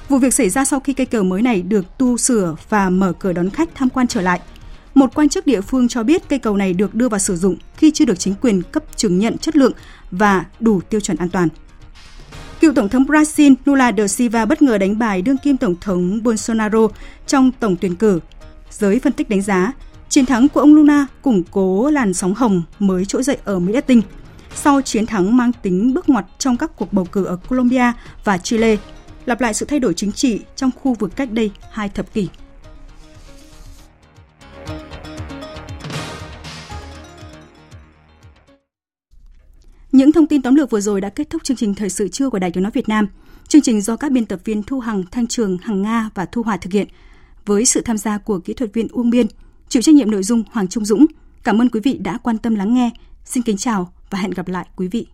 Vụ việc xảy ra sau khi cây cầu mới này được tu sửa và mở cửa đón khách tham quan trở lại. Một quan chức địa phương cho biết cây cầu này được đưa vào sử dụng khi chưa được chính quyền cấp chứng nhận chất lượng và đủ tiêu chuẩn an toàn. Cựu Tổng thống Brazil Lula da Silva bất ngờ đánh bại đương kim Tổng thống Bolsonaro trong tổng tuyển cử. Giới phân tích đánh giá, chiến thắng của ông Lula củng cố làn sóng hồng mới trỗi dậy ở Mỹ Latin sau chiến thắng mang tính bước ngoặt trong các cuộc bầu cử ở Colombia và Chile, lặp lại sự thay đổi chính trị trong khu vực cách đây hai thập kỷ. Những thông tin tóm lược vừa rồi đã kết thúc chương trình thời sự trưa của Đài Tiếng nói Việt Nam. Chương trình do các biên tập viên Thu Hằng, Thanh Trường, Hằng Nga và Thu Hòa thực hiện với sự tham gia của kỹ thuật viên Uông Biên, chịu trách nhiệm nội dung Hoàng Trung Dũng. Cảm ơn quý vị đã quan tâm lắng nghe. Xin kính chào và hẹn gặp lại quý vị.